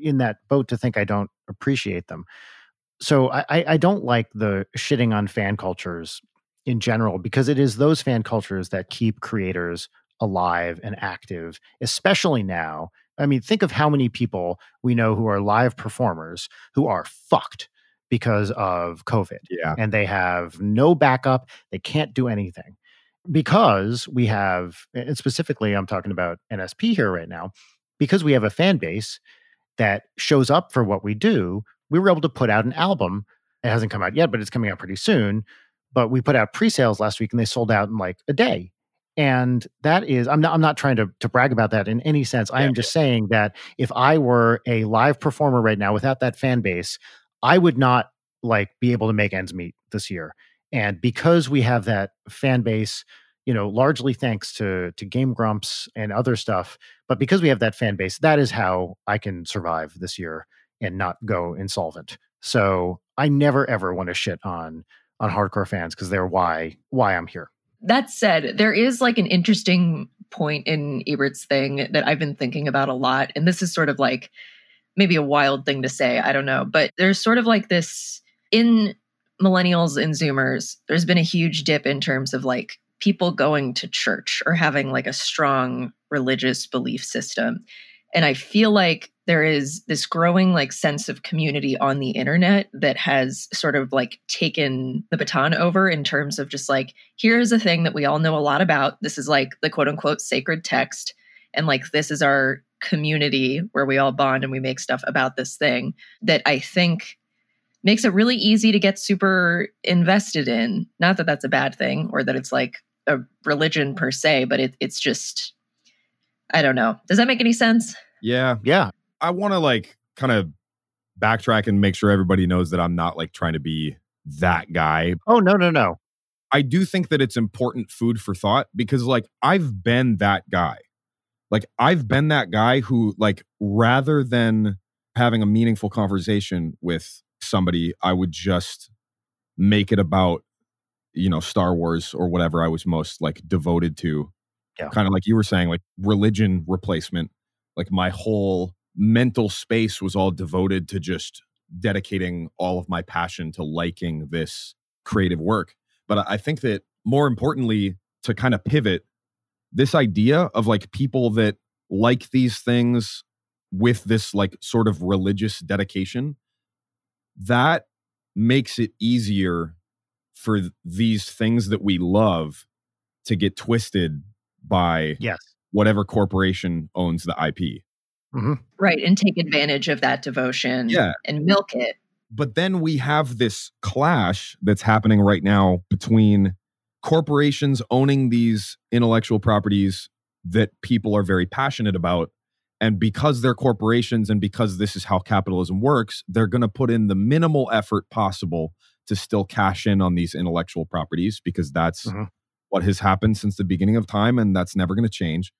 in that boat to think I don't appreciate them. So I, I I don't like the shitting on fan cultures in general because it is those fan cultures that keep creators alive and active, especially now. I mean, think of how many people we know who are live performers who are fucked because of COVID Yeah. and they have no backup. They can't do anything because we have, and specifically, I'm talking about NSP here right now, because we have a fan base that shows up for what we do. We were able to put out an album. It hasn't come out yet, but it's coming out pretty soon. But we put out pre-sales last week and they sold out in like a day. And that is, I'm not, I'm not trying to, to brag about that in any sense. I am just saying that if I were a live performer right now without that fan base, I would not like be able to make ends meet this year. And because we have that fan base, you know, largely thanks to to Game Grumps and other stuff, but because we have that fan base, that is how I can survive this year and not go insolvent. So I never ever want to shit on on hardcore fans because they're why why I'm here. That said, there is like an interesting point in Ebert's thing that I've been thinking about a lot. And this is sort of like maybe a wild thing to say. I don't know. But there's sort of like this in millennials and Zoomers, there's been a huge dip in terms of like people going to church or having like a strong religious belief system. And I feel like there is this growing like sense of community on the internet that has sort of like taken the baton over in terms of just like, here's a thing that we all know a lot about. This is like the quote unquote sacred text. And like, this is our community where we all bond and we make stuff about this thing that I think makes it really easy to get super invested in. Not that that's a bad thing or that it's like a religion per se, but it, it's just, I don't know. Does that make any sense? Yeah. Yeah, I want to like kind of backtrack and make sure everybody knows that I'm not like trying to be that guy. Oh no, no, no. I do think that it's important food for thought because like I've been that guy. Like I've been that guy who like rather than having a meaningful conversation with somebody, I would just make it about you know Star Wars or whatever I was most like devoted to. Yeah. Kind of like you were saying like religion replacement. Like my whole mental space was all devoted to just dedicating all of my passion to liking this creative work. But I think that more importantly, to kind of pivot, this idea of like people that like these things with this like sort of religious dedication, that makes it easier for these things that we love to get twisted by yes. whatever corporation owns the IP. hmm Right. And take advantage of that devotion Yeah. and milk it. But then we have this clash that's happening right now between corporations owning these intellectual properties that people are very passionate about. And because they're corporations and because this is how capitalism works, they're going to put in the minimal effort possible to still cash in on these intellectual properties because that's Mhm. what has happened since the beginning of time and that's never going to change.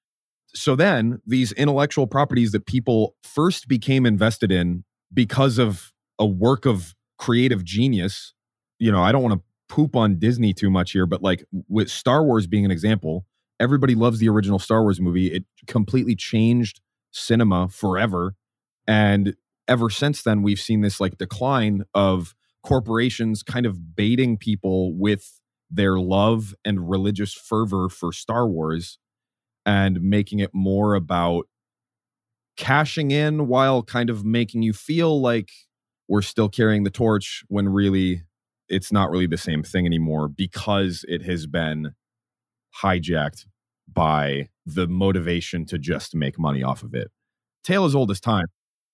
So then these intellectual properties that people first became invested in because of a work of creative genius, you know, I don't want to poop on Disney too much here, but like with Star Wars being an example, everybody loves the original Star Wars movie. It completely changed cinema forever. And ever since then, we've seen this like decline of corporations kind of baiting people with their love and religious fervor for Star Wars and making it more about cashing in while kind of making you feel like we're still carrying the torch when really it's not really the same thing anymore because it has been hijacked by the motivation to just make money off of it. Tale as old as time.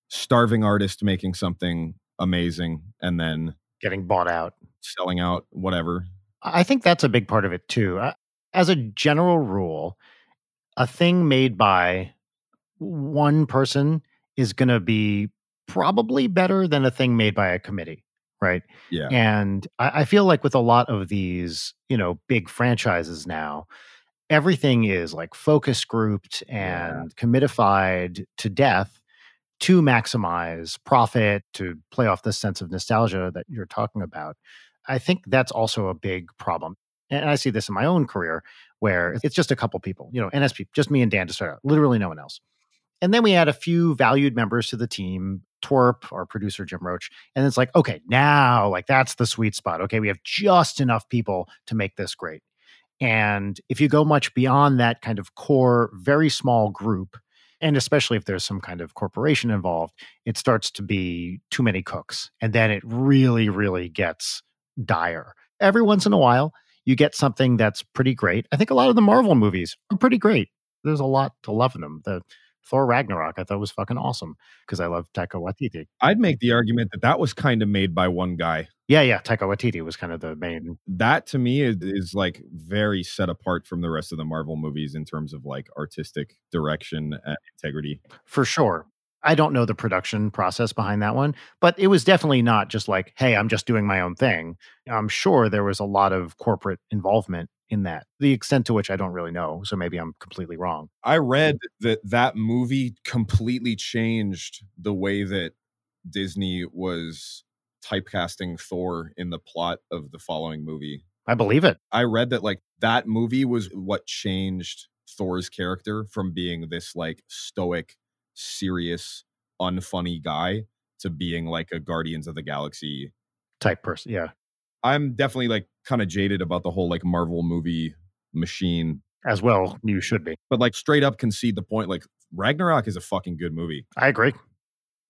Starving artist making something amazing and then Getting bought out. selling out whatever. I think that's a big part of it too. As a general rule, a thing made by one person is going to be probably better than a thing made by a committee, right? Yeah. And I, I feel like with a lot of these, you know, big franchises now, everything is like focus grouped Yeah. and committified to death to maximize profit, to play off this sense of nostalgia that you're talking about. I think that's also a big problem. And I see this in my own career where it's just a couple people, you know, NSP, just me and Dan to start out, literally no one else. And then we add a few valued members to the team, Twerp, our producer, Jim Roach. And it's like, okay, now, like, that's the sweet spot. Okay, we have just enough people to make this great. And if you go much beyond that kind of core, very small group, and especially if there's some kind of corporation involved, it starts to be too many cooks. And then it really, really gets dire. Every once in a while, you get something that's pretty great. I think a lot of the Marvel movies are pretty great. There's a lot to love in them. The Thor Ragnarok I thought was fucking awesome because I love Taika Waititi. I'd make the argument that that was kind of made by one guy. Yeah, yeah, Taika Waititi was kind of the main. That to me is, is like very set apart from the rest of the Marvel movies in terms of like artistic direction and integrity. For sure. I don't know the production process behind that one, but it was definitely not just like, hey, I'm just doing my own thing. I'm sure there was a lot of corporate involvement in that. The extent to which I don't really know, so maybe I'm completely wrong. I read that that movie completely changed the way that Disney was typecasting Thor in the plot of the following movie. I believe it. I read that like that movie was what changed Thor's character from being this like stoic, serious, unfunny guy to being like a Guardians of the Galaxy. Type person. Yeah. I'm definitely like kind of jaded about the whole like Marvel movie machine, As well, you should be. but like straight up concede the point like Ragnarok is a fucking good movie. I agree.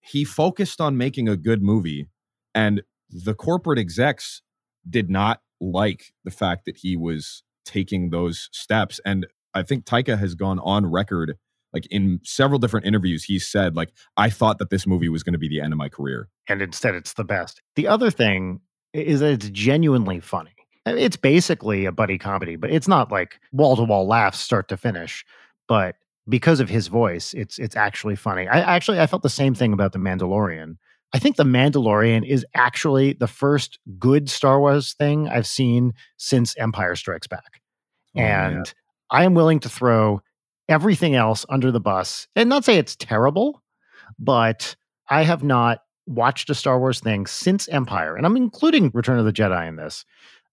he focused on making a good movie and the corporate execs did not like the fact that he was taking those steps and i think taika has gone on record like in several different interviews he said like i thought that this movie was going to be the end of my career And instead, it's the best. The other thing is that it's genuinely funny. It's basically a buddy comedy, but it's not like wall to wall laughs start to finish. But because of his voice, it's it's actually funny. I actually I felt the same thing about The Mandalorian I think The Mandalorian is actually the first good Star Wars thing I've seen since Empire Strikes Back. Oh, and I am willing to throw everything else under the bus and not say it's terrible, but I have not watched a Star Wars thing since Empire, and I'm including Return of the Jedi in this,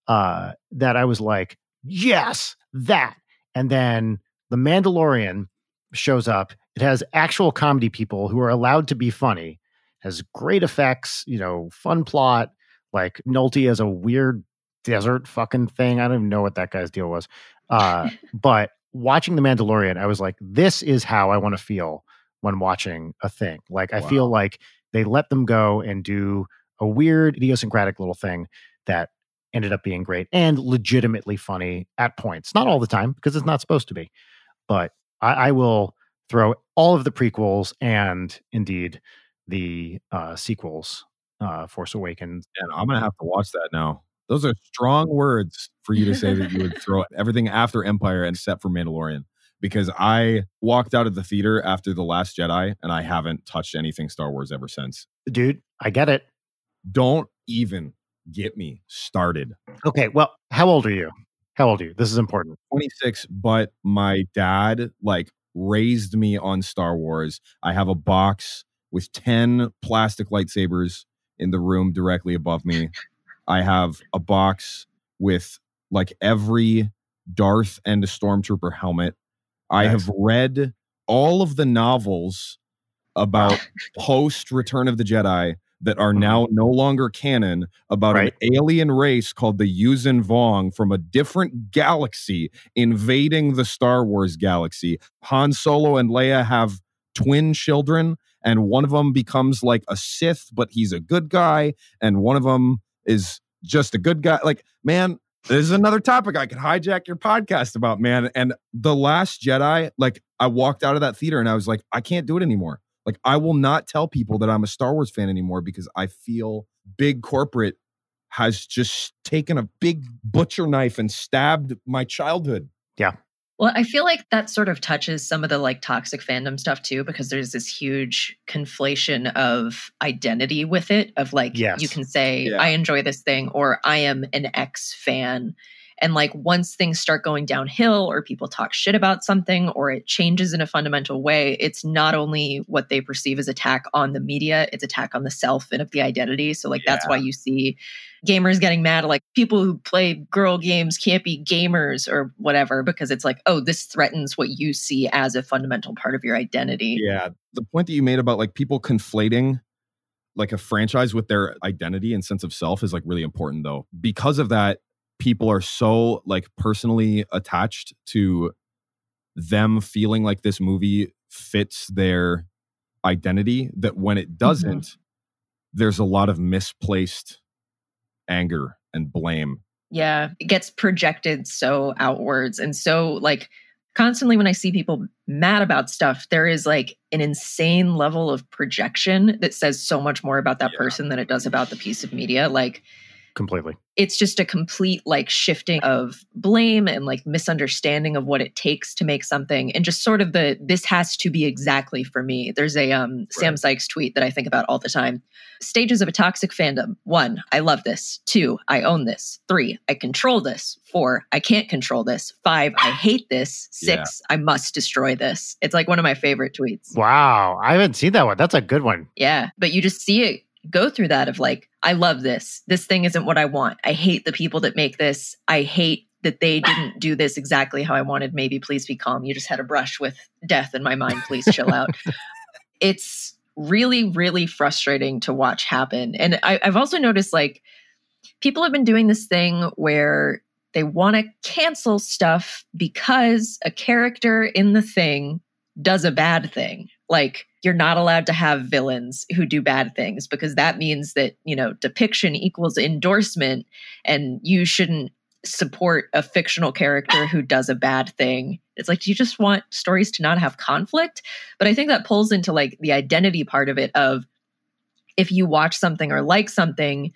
uh, that I was like, yes, that. And then The Mandalorian shows up. It has actual comedy people who are allowed to be funny, has great effects, you know, fun plot. Like Nolte has a weird desert fucking thing. I don't even know what that guy's deal was. Uh, but watching The Mandalorian, I was like, this is how I want to feel when watching a thing. Like, I feel like they let them go and do a weird, idiosyncratic little thing that ended up being great and legitimately funny at points. Not all the time because it's not supposed to be, but I, I will throw all of the prequels and indeed the uh, sequels, uh, Force Awakens. And I'm gonna have to watch that now. Those are strong words for you to say that you would throw everything after Empire and except for Mandalorian. Because I walked out of the theater after The Last Jedi and I haven't touched anything Star Wars ever since. Dude, I get it. Don't even get me started. Okay, well, how old are you? How old are you? This is important. 26, but my dad like raised me on Star Wars. I have a box with 10 plastic lightsabers in the room directly above me. I have a box with like every Darth and a stormtrooper helmet. I have read all of the novels about post Return of the Jedi that are mm-hmm. now no longer canon about Right. an alien race called the Yuuzhan Vong from a different galaxy invading the Star Wars galaxy. Han Solo and Leia have twin children, and one of them becomes like a Sith, but he's a good guy, and one of them is just a good guy. Like, man, this is another topic I could hijack your podcast about, man. And The Last Jedi, like, I walked out of that theater and I was like, I can't do it anymore. Like, I will not tell people that I'm a Star Wars fan anymore because I feel big corporate has just taken a big butcher knife and stabbed my childhood. Yeah. Well, I feel like that sort of touches some of the like toxic fandom stuff too, because there's this huge conflation of identity with it. Of like, Yes. you can say, Yeah. I enjoy this thing, or I am an X fan. And like, once things start going downhill, or people talk shit about something, or it changes in a fundamental way, it's not only what they perceive as attack on the media, it's attack on the self and of the identity. So, like, that's why you see gamers getting mad like people who play girl games can't be gamers or whatever because it's like oh this threatens what you see as a fundamental part of your identity Yeah. The point that you made about like people conflating like a franchise with their identity and sense of self is like really important though. Because of that, people are so like personally attached to them feeling like this movie fits their identity that when it mm-hmm. doesn't, there's a lot of misplaced anger and blame. yeah it gets projected so outwards and so like constantly when i see people mad about stuff there is like an insane level of projection that says so much more about that Yeah. person than it does about the piece of media like Completely. it's just a complete like shifting of blame and like misunderstanding of what it takes to make something and just sort of the this has to be exactly for me. There's a um sam sykes tweet that i think about all the time. Stages of a toxic fandom. One i love this. Two i own this. Three i control this. Four i can't control this. Five i hate this. Six i must destroy this. It's like one of my favorite tweets. Wow. I haven't seen that one. That's a good one. yeah, but you just see it go through that of like, I love this. This thing isn't what I want. I hate the people that make this. I hate that they didn't do this exactly how I wanted. Maybe please be calm. You just had a brush with death in my mind. Please chill out. It's really, really frustrating to watch happen. And I, I've also noticed like people have been doing this thing where they want to cancel stuff because a character in the thing does a bad thing. Like you're not allowed to have villains who do bad things because that means that, you know, depiction equals endorsement and you shouldn't support a fictional character who does a bad thing. It's like, do you just want stories to not have conflict? But I think that pulls into like the identity part of it of if you watch something or like something,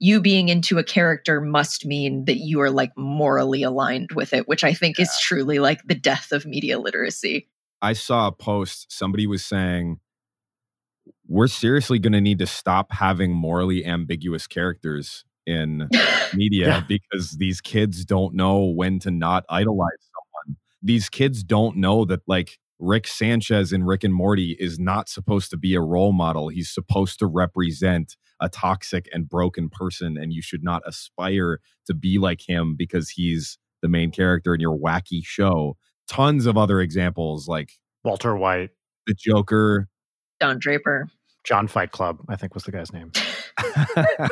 you being into a character must mean that you are like morally aligned with it, which I think is truly like the death of media literacy. I saw a post, somebody was saying, we're seriously going to need to stop having morally ambiguous characters in media Yeah. because these kids don't know when to not idolize someone. These kids don't know that like Rick Sanchez in Rick and Morty is not supposed to be a role model. He's supposed to represent a toxic and broken person and you should not aspire to be like him because he's the main character in your wacky show. Tons of other examples like Walter White, the Joker. Don Draper, John Fight Club, I think was the guy's name.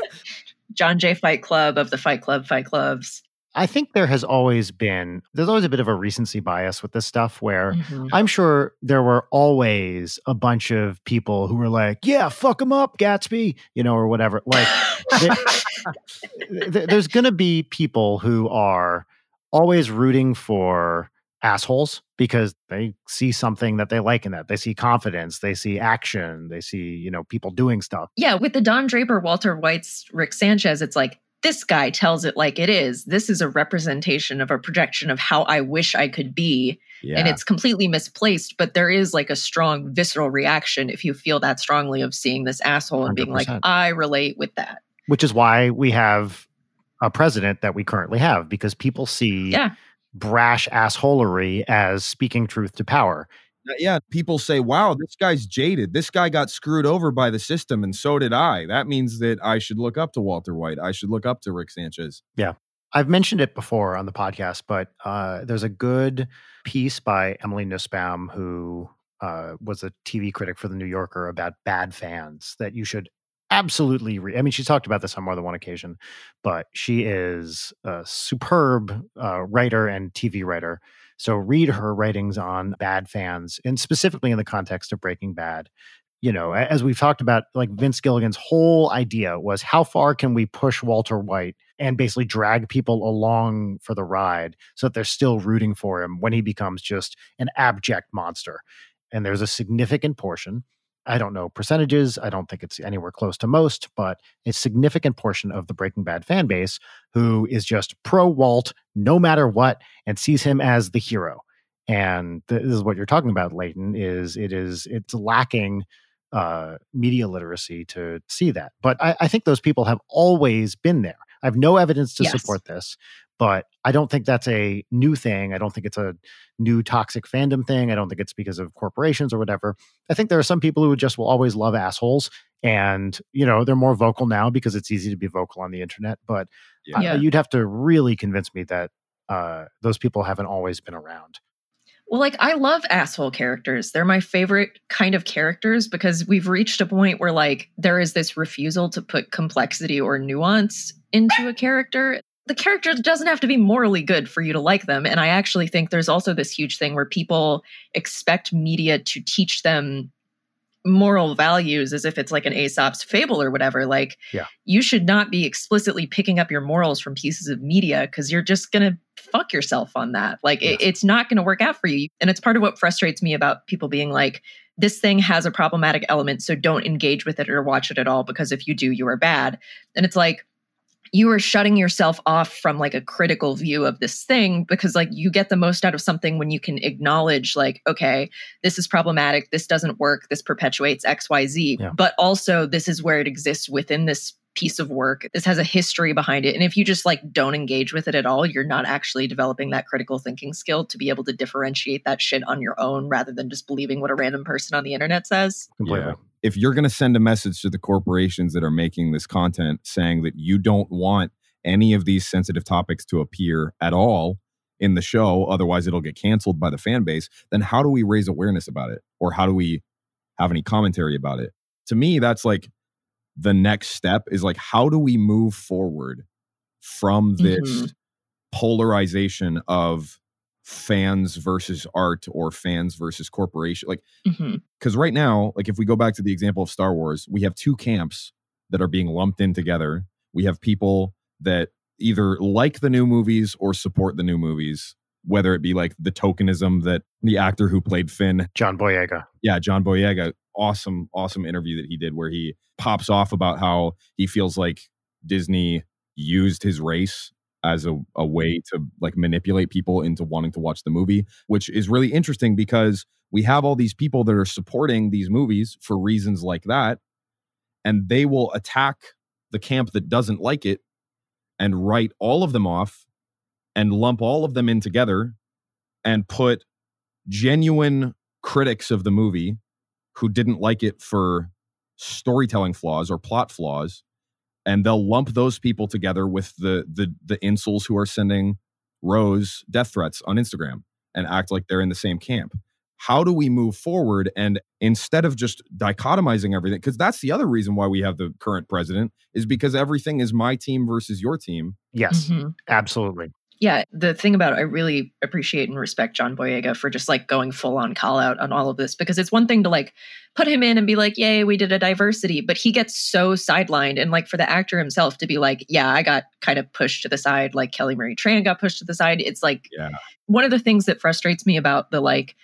John J. Fight Club of the Fight Club Fight Clubs. I think there has always been, there's always a bit of a recency bias with this stuff where Mhm. I'm sure there were always a bunch of people who were like, yeah, fuck him up, Gatsby, you know, or whatever. Like, th- there's going to be people who are always rooting for assholes because they see something that they like in that. They see confidence, they see action, they see, you know, people doing stuff. yeah, with the Don Draper, Walter White's Rick Sanchez, it's like this guy tells it like it is. This is a representation of a projection of how I wish I could be. yeah. And it's completely misplaced, but there is like a strong visceral reaction if you feel that strongly of seeing this asshole and being like, I relate with that. Which is why we have a president that we currently have because people see Yeah. Brash assholery as speaking truth to power. Uh, yeah, people say, "Wow, this guy's jaded. This guy got screwed over by the system, and so did I." That means that I should look up to Walter White. I should look up to Rick Sanchez. Yeah. I've mentioned it before on the podcast, but uh, there's a good piece by Emily Nussbaum, who uh, was a TV critic for The New Yorker about bad fans that you should absolutely read. I mean, she's talked about this on more than one occasion, but she is a superb uh, writer and TV writer. So read her writings on bad fans, and specifically in the context of Breaking Bad. You know, as we've talked about, like Vince Gilligan's whole idea was how far can we push Walter White and basically drag people along for the ride so that they're still rooting for him when he becomes just an abject monster. And there's a significant portion. I don't know percentages. I don't think it's anywhere close to most, but a significant portion of the Breaking Bad fan base who is just pro Walt no matter what and sees him as the hero. And this is what you're talking about, Leighton, is it is it's lacking uh, media literacy to see that. But I, I think those people have always been there. I have no evidence to Yes. support this, but I don't think that's a new thing. I don't think it's a new toxic fandom thing. I don't think it's because of corporations or whatever. I think there are some people who just will always love assholes. And, you know, they're more vocal now because it's easy to be vocal on the internet. But I- Yeah. you'd have to really convince me that uh, those people haven't always been around. Well, like I love asshole characters. They're my favorite kind of characters because we've reached a point where like there is this refusal to put complexity or nuance into a character. The character doesn't have to be morally good for you to like them. And I actually think there's also this huge thing where people expect media to teach them moral values as if it's like an Aesop's fable or whatever. Like, Yeah. you should not be explicitly picking up your morals from pieces of media because you're just going to fuck yourself on that. Like, it, it's not going to work out for you. And it's part of what frustrates me about people being like, this thing has a problematic element, so don't engage with it or watch it at all because if you do, you are bad. And it's like, you are shutting yourself off from like a critical view of this thing because like you get the most out of something when you can acknowledge like okay this is problematic this doesn't work this perpetuates xyz Yeah. but also this is where it exists within this piece of work this has a history behind it and if you just like don't engage with it at all you're not actually developing that critical thinking skill to be able to differentiate that shit on your own rather than just believing what a random person on the internet says Completely. If you're going to send a message to the corporations that are making this content saying that you don't want any of these sensitive topics to appear at all in the show, otherwise it'll get canceled by the fan base, then how do we raise awareness about it? Or how do we have any commentary about it? To me, that's like the next step is like, how do we move forward from this Mhm. polarization of fans versus art or fans versus corporation? Like, Mhm. because right now, like if we go back to the example of Star Wars, we have two camps that are being lumped in together. We have people that either like the new movies or support the new movies, whether it be like the tokenism that the actor who played Finn, John Boyega. yeah, John Boyega, awesome, awesome interview that he did where he pops off about how he feels like Disney used his race as a, a way to like manipulate people into wanting to watch the movie, which is really interesting because we have all these people that are supporting these movies for reasons like that and they will attack the camp that doesn't like it and write all of them off and lump all of them in together and put genuine critics of the movie who didn't like it for storytelling flaws or plot flaws and they'll lump those people together with the the the incels who are sending Rose death threats on Instagram and act like they're in the same camp. How do we move forward? And instead of just dichotomizing everything, because that's the other reason why we have the current president, is because everything is my team versus your team. Yes, mm-hmm. absolutely yeah, the thing about it, I really appreciate and respect John Boyega for just like going full on call out on all of this because it's one thing to like put him in and be like, yay, we did a diversity, but he gets so sidelined. And like for the actor himself to be like, yeah, I got kind of pushed to the side, like Kelly Marie Tran got pushed to the side. It's like yeah. one of the things that frustrates me about the like,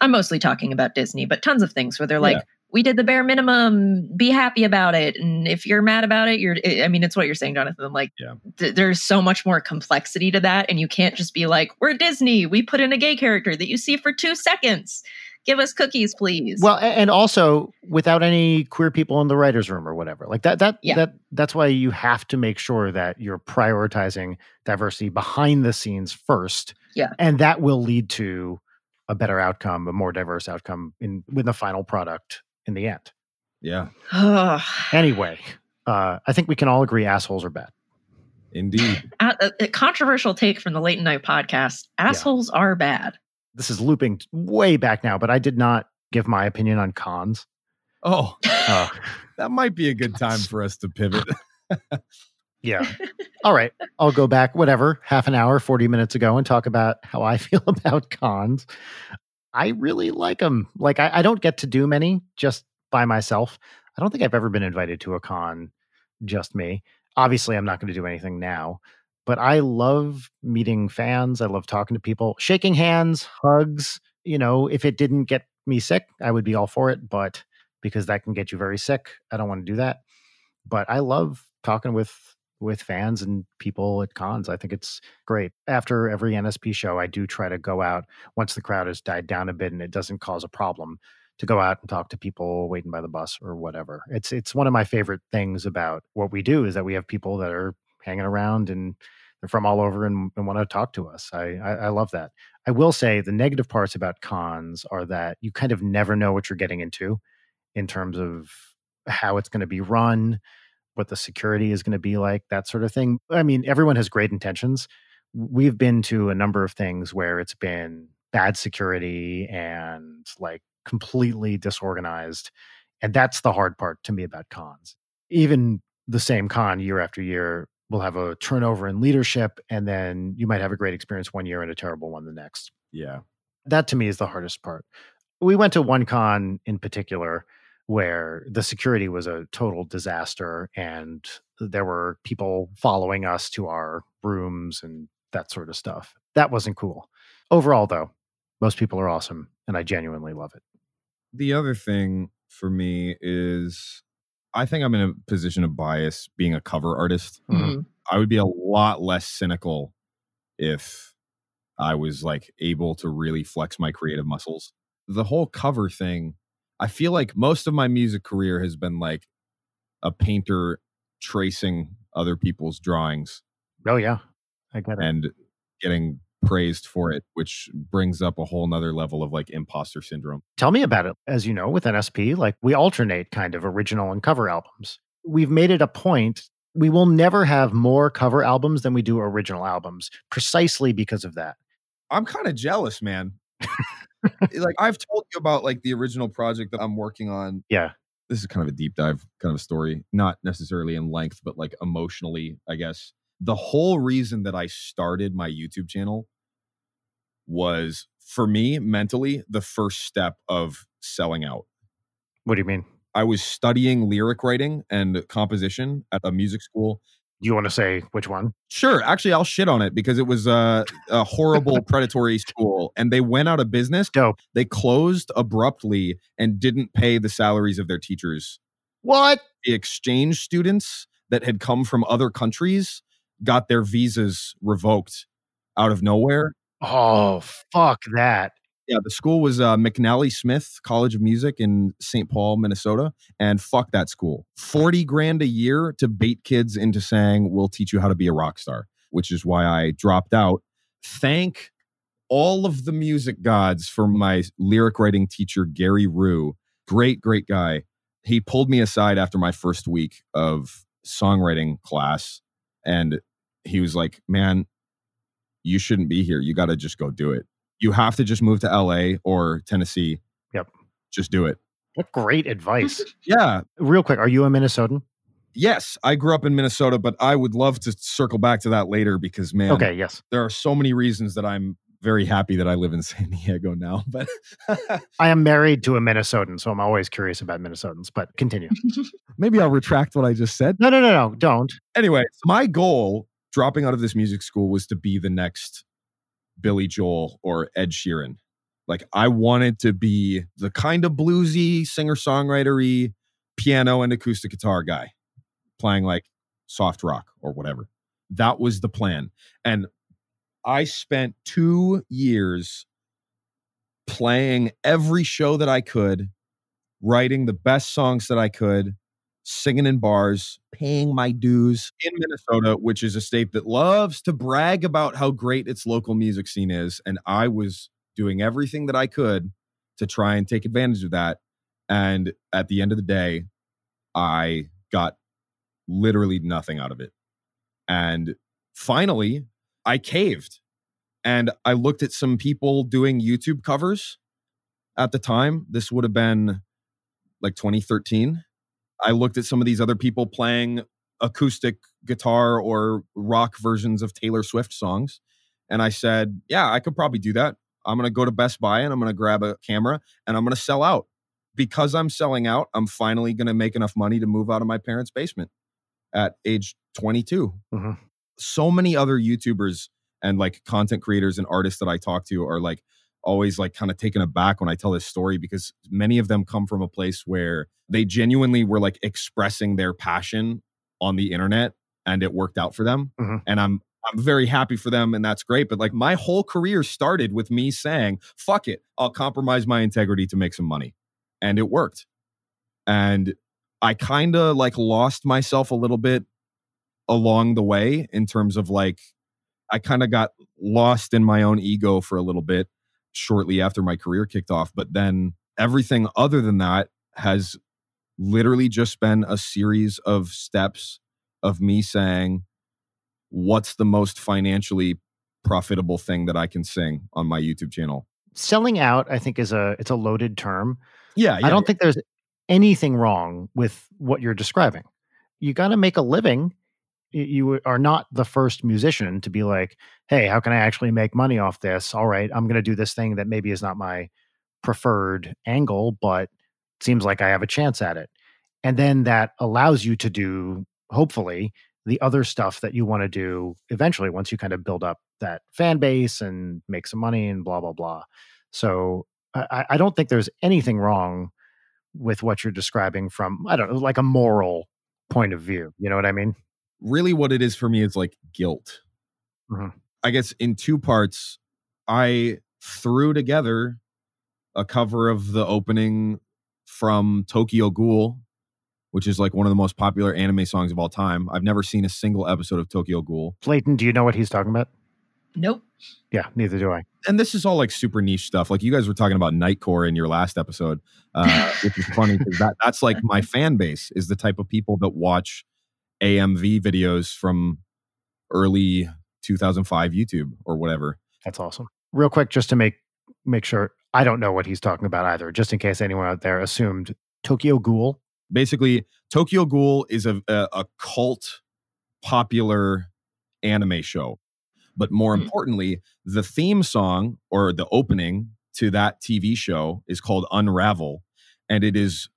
I'm mostly talking about Disney, but tons of things where they're like, we did the bare minimum be happy about it. And if you're mad about it you're i mean it's what you're saying jonathan like yeah. th- there's so much more complexity to that. And you can't just be like we're disney. We put in a gay character that you see for two seconds. Give us cookies please. Well and also without any queer people in the writers room or whatever. Like that that yeah. that that's why you have to make sure that you're prioritizing diversity behind the scenes first. Yeah. And that will lead to a better outcome a more diverse outcome in with the final product in the end. Yeah. anyway, uh, I think we can all agree assholes are bad. Indeed. A, a controversial take from the Late Night podcast assholes yeah. are bad. This is looping way back now, but I did not give my opinion on cons. Oh, uh, that might be a good time for us to pivot. yeah. All right. I'll go back, whatever, half an hour, 40 minutes ago and talk about how I feel about cons. I really like them. Like I, I don't get to do many just by myself. I don't think I've ever been invited to a con just me. Obviously, I'm not going to do anything now, but I love meeting fans. I love talking to people, shaking hands, hugs. You know, if it didn't get me sick, I would be all for it. But because that can get you very sick, I don't want to do that. But I love talking with with fans and people at cons. I think it's great. After every NSP show, I do try to go out once the crowd has died down a bit and it doesn't cause a problem to go out and talk to people waiting by the bus or whatever. It's it's one of my favorite things about what we do is that we have people that are hanging around and they're from all over and, and want to talk to us. I, I I love that. I will say the negative parts about cons are that you kind of never know what you're getting into in terms of how it's going to be run what the security is going to be like, that sort of thing. I mean, everyone has great intentions. We've been to a number of things where it's been bad security and like completely disorganized. And that's the hard part to me about cons. Even the same con year after year will have a turnover in leadership, and then you might have a great experience one year and a terrible one the next. Yeah. That to me is the hardest part. We went to one con in particular where the security was a total disaster and there were people following us to our rooms and that sort of stuff. That wasn't cool. Overall, though, most people are awesome and I genuinely love it. The other thing for me is I think I'm in a position of bias being a cover artist. Mm-hmm. I would be a lot less cynical if I was like able to really flex my creative muscles. The whole cover thing I feel like most of my music career has been like a painter tracing other people's drawings. Oh yeah. I get it. And getting praised for it, which brings up a whole nother level of like imposter syndrome. Tell me about it. As you know, with NSP, like we alternate kind of original and cover albums. We've made it a point. We will never have more cover albums than we do original albums, precisely because of that. I'm kind of jealous, man. Eh, like I've told you about like the original project that I'm working on. Yeah. This is kind of a deep dive kind of a story, not necessarily in length, but like emotionally, I guess. The whole reason that I started my YouTube channel was for me mentally the first step of selling out. What do you mean? I was studying lyric writing and composition at a music school you want to say which one? Sure. Actually, I'll shit on it because it was uh, a horrible predatory school and they went out of business. Dope. They closed abruptly and didn't pay the salaries of their teachers. What? The exchange students that had come from other countries got their visas revoked out of nowhere. Oh, fuck that. Yeah, the school was uh, McNally Smith College of Music in St. Paul, Minnesota. And fuck that school. 40 grand a year to bait kids into saying, we'll teach you how to be a rock star, which is why I dropped out. Thank all of the music gods for my lyric writing teacher, Gary Rue. Great, great guy. He pulled me aside after my first week of songwriting class and he was like, man, you shouldn't be here. You got to just go do it. You have to just move to LA or Tennessee. Yep. Just do it. What great advice. Yeah. Real quick, are you a Minnesotan? Yes, I grew up in Minnesota, but I would love to circle back to that later because, man, Okay, yes. there are so many reasons that I'm very happy that I live in San Diego now. But I am married to a Minnesotan, so I'm always curious about Minnesotans, but continue. maybe I'll retract what I just said. No, no, no, no, don't. Anyway, my goal dropping out of this music school was to be the next Billy Joel or Ed Sheeran. Like I wanted to be the kind of bluesy singer-songwritery piano and acoustic guitar guy playing like soft rock or whatever. That was the plan. And I spent 2 years playing every show that I could, writing the best songs that I could, singing in bars, paying my dues in Minnesota, which is a state that loves to brag about how great its local music scene is. And I was doing everything that I could to try and take advantage of that. And at the end of the day, I got literally nothing out of it. And finally, I caved and I looked at some people doing YouTube covers at the time. This would have been like 2013. I looked at some of these other people playing acoustic guitar or rock versions of Taylor Swift songs. And I said, yeah, I could probably do that. I'm going to go to Best Buy and I'm going to grab a camera and I'm going to sell out. Because I'm selling out, I'm finally going to make enough money to move out of my parents' basement at age 22. Mhm. So many other YouTubers and like content creators and artists that I talk to are like always like kind of taken aback when I tell this story because many of them come from a place where they genuinely were like expressing their passion on the internet and it worked out for them. Mhm. And I'm I'm very happy for them and that's great. But like my whole career started with me saying, fuck it, I'll compromise my integrity to make some money. And it worked. And I kind of like lost myself a little bit along the way in terms of like I kind of got lost in my own ego for a little bit shortly after my career kicked off. But then everything other than that has literally just been a series of steps of me saying, what's the most financially profitable thing that I can sing on my YouTube channel? Selling out, I think, is a it's a loaded term. Yeah. I don't think there's anything wrong with what you're describing. You got to make a living. You are not the first musician to be like, hey, how can I actually make money off this? All right, I'm going to do this thing that maybe is not my preferred angle, but seems like I have a chance at it. And then that allows you to do, hopefully, the other stuff that you want to do eventually once you kind of build up that fan base and make some money and blah, blah, blah. So I, I don't think there's anything wrong with what you're describing from, I don't know, like a moral point of view. You know what I mean? Really what it is for me is like guilt. Mhm. I guess in two parts, I threw together a cover of the opening from Tokyo Ghoul, which is like one of the most popular anime songs of all time. I've never seen a single episode of Tokyo Ghoul. Leighton, do you know what he's talking about? Nope. Yeah, neither do I. And this is all like super niche stuff. Like you guys were talking about Nightcore in your last episode, uh, which is funny because that, that's like my fan base is the type of people that watch AMV videos from early 2005 YouTube or whatever. That's awesome. Real quick, just to make make sure I don't know what he's talking about either, just in case anyone out there assumed Tokyo Ghoul. Basically, Tokyo Ghoul is a, a, a cult popular anime show. But more Hmm. importantly, the theme song or the opening to that TV show is called Unravel. And it is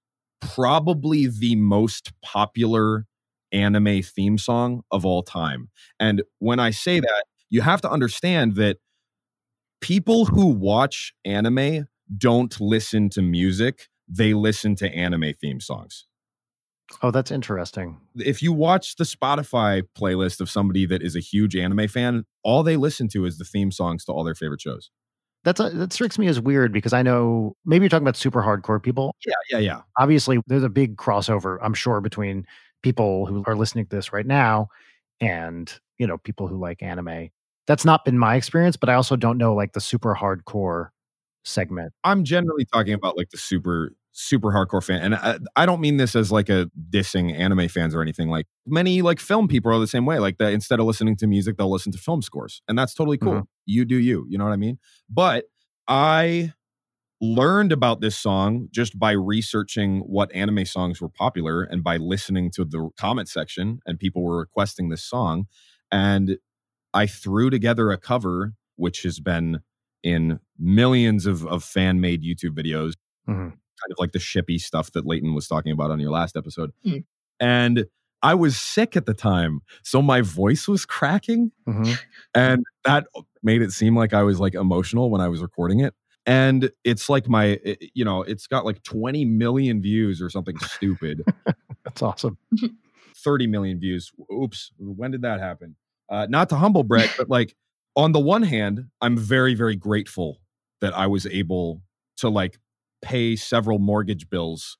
probably the most popular anime theme song of all time. And when I say mm. that, you have to understand that people who watch anime don't listen to music, they listen to anime theme songs. Oh, that's interesting. If you watch the Spotify playlist of somebody that is a huge anime fan, all they listen to is the theme songs to all their favorite shows. That's a, that strikes me as weird because I know maybe you're talking about super hardcore people. Yeah, yeah, yeah. Obviously, there's a big crossover, I'm sure, between people who are listening to this right now and you know people who like anime. That's not been my experience, but I also don't know like the super hardcore segment. I'm generally talking about like the super super hardcore fan and I, I don't mean this as like a dissing anime fans or anything like many like film people are the same way like that instead of listening to music they'll listen to film scores and that's totally cool Mhm. you do you you know what i mean but i learned about this song just by researching what anime songs were popular and by listening to the comment section and people were requesting this song and i threw together a cover which has been in millions of, of fan made youtube videos Mhm. kind of like the shippy stuff that Leighton was talking about on your last episode. Mm. And I was sick at the time. So my voice was cracking Mhm. and that made it seem like I was like emotional when I was recording it. And it's like my, you know, it's got like 20 million views or something stupid, That's awesome. 30 million views. Oops. When did that happen? Uh, not to humble brag, but like on the one hand, I'm very, very grateful that I was able to like pay several mortgage bills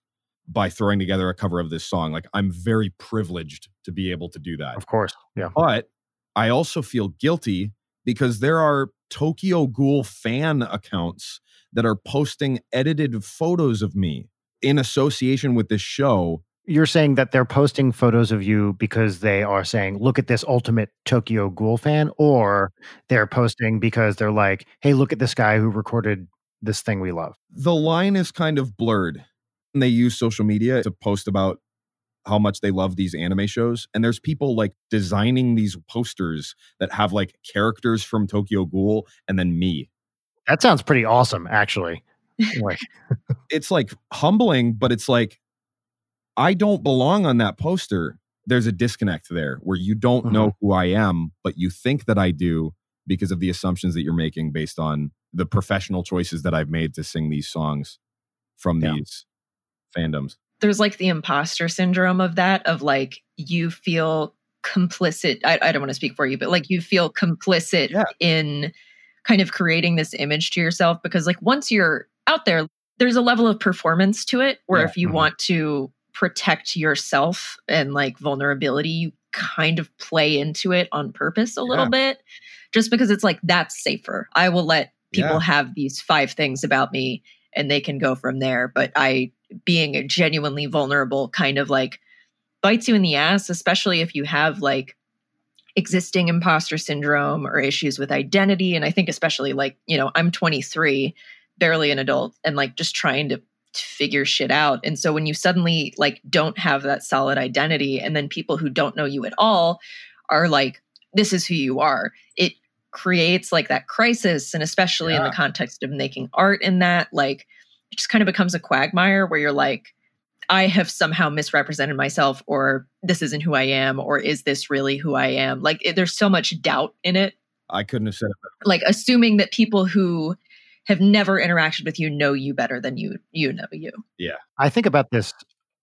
by throwing together a cover of this song. Like I'm very privileged to be able to do that. Of course. Yeah. But I also feel guilty because there are Tokyo Ghoul fan accounts that are posting edited photos of me in association with this show. You're saying that they're posting photos of you because they are saying, look at this ultimate Tokyo Ghoul fan, or they're posting because they're like, hey, look at this guy who recorded this thing we love. The line is kind of blurred. And they use social media to post about how much they love these anime shows. And there's people like designing these posters that have like characters from Tokyo Ghoul and then me. That sounds pretty awesome, actually. Like, it's like humbling, but it's like I don't belong on that poster. There's a disconnect there where you don't know mm-hmm. who I am, but you think that I do because of the assumptions that you're making based on the professional choices that I've made to sing these songs from Yeah. these fandoms. There's like the imposter syndrome of that of like you feel complicit I, I don't want to speak for you but like you feel complicit Yeah. in kind of creating this image to yourself because like once you're out there there's a level of performance to it where Yeah. if you Mhm. want to protect yourself and like vulnerability you kind of play into it on purpose a little bit just because it's like that's safer i will let people Yeah. have these five things about me and they can go from there but i being a genuinely vulnerable kind of like bites you in the ass, especially if you have like existing imposter syndrome or issues with identity. And I think, especially like, you know, I'm 23, barely an adult, and like just trying to figure shit out. And so when you suddenly like don't have that solid identity, and then people who don't know you at all are like, this is who you are, it creates like that crisis. And especially in the context of making art in that, like, it just kind of becomes a quagmire where you're like, I have somehow misrepresented myself, or this isn't who I am, or is this really who I am? Like, it, there's so much doubt in it. I couldn't have said it better. Like, assuming that people who have never interacted with you know you better than you you know you. Yeah. I think about this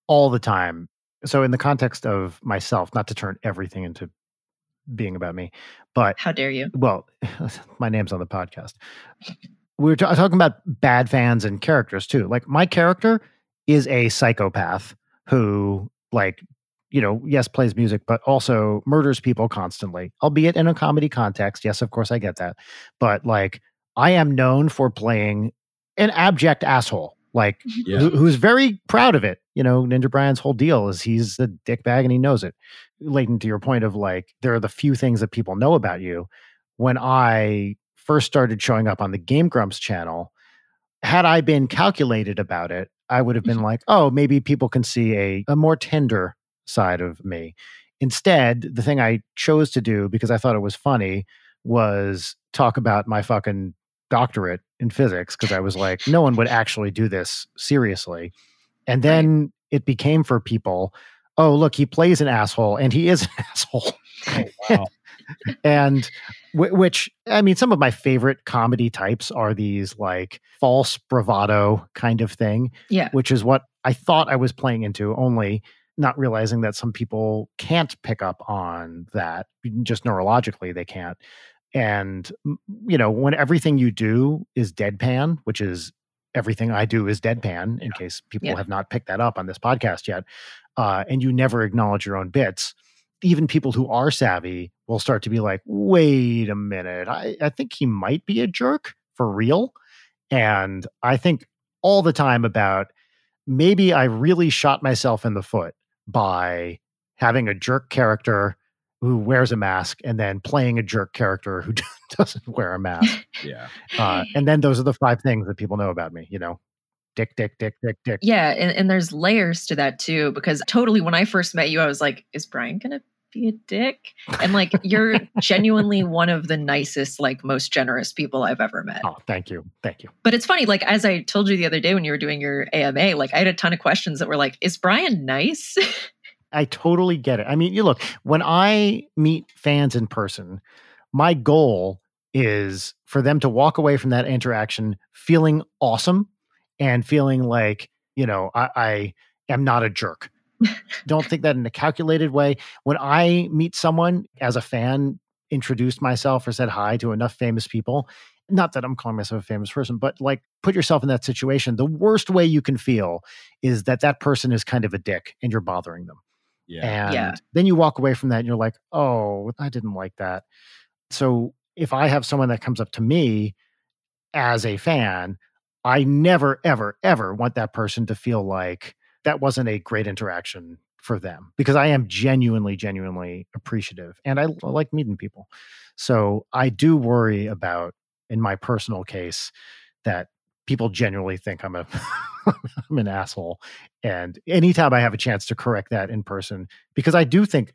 all the time. So, in the context of myself, not to turn everything into being about me, but How dare you? well, my name's on the podcast. We were ta- talking about bad fans and characters too. Like my character is a psychopath who, like, you know, yes, plays music, but also murders people constantly, albeit in a comedy context. Yes, of course, I get that. But like, I am known for playing an abject asshole, like mm-hmm. Yeah. who, who's very proud of it. You know, Ninja Brian's whole deal is he's a dickbag and he knows it. Leighton, to your point of like, there are the few things that people know about you. When I first started showing up on the Game Grumps channel, had I been calculated about it, I would have been mm-hmm. like, oh, maybe people can see a, a more tender side of me. Instead, the thing I chose to do because I thought it was funny was talk about my fucking doctorate in physics because I was like, no one would actually do this seriously. And then it became for people, oh, look, he plays an asshole and he is an asshole. Oh, wow. And w- which, I mean, some of my favorite comedy types are these like false bravado kind of thing, Yeah. which is what I thought I was playing into, only not realizing that some people can't pick up on that just neurologically they can't And, you know, when everything you do is deadpan, which is everything I do is deadpan, in case people Yeah. have not picked that up on this podcast yet, uh, and you never acknowledge your own bits, even people who are savvy will start to be like, wait a minute, I, I think he might be a jerk for real. And I think all the time about maybe I really shot myself in the foot by having a jerk character who wears a mask and then playing a jerk character who doesn't wear a mask. Yeah. Uh, and then those are the five things that people know about me, you know, dick, dick, dick, dick, dick. Yeah, and, and there's layers to that too, because totally when I first met you, I was like, is Brian gonna be a dick? And like you're genuinely one of the nicest, like most generous people I've ever met. Oh, thank you. Thank you. But it's funny, like as I told you the other day when you were doing your AMA, like I had a ton of questions that were like, is Brian nice? I totally get it. I mean, you look, when I meet fans in person, my goal is for them to walk away from that interaction feeling awesome and feeling like, you know, I, I am not a jerk. Don't think that in a calculated way. When I meet someone as a fan, introduced myself or said hi to enough famous people, not that I'm calling myself a famous person, but like put yourself in that situation. The worst way you can feel is that that person is kind of a dick and you're bothering them. Yeah. And Yeah. then you walk away from that and you're like, oh, I didn't like that. So if I have someone that comes up to me as a fan, I never, ever, ever want that person to feel like that wasn't a great interaction for them because I am genuinely, genuinely appreciative and I, like meeting people. So I do worry about, in my personal case, that people genuinely think I'm a I'm an asshole. And anytime I have a chance to correct that in person, because I do think,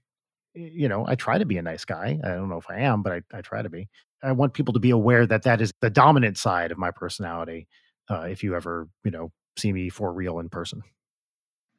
you know, I try to be a nice guy. I don't know if I am, but I, I try to be. I want people to be aware that that is the dominant side of my personality. Uh, if you ever, you know, see me for real in person.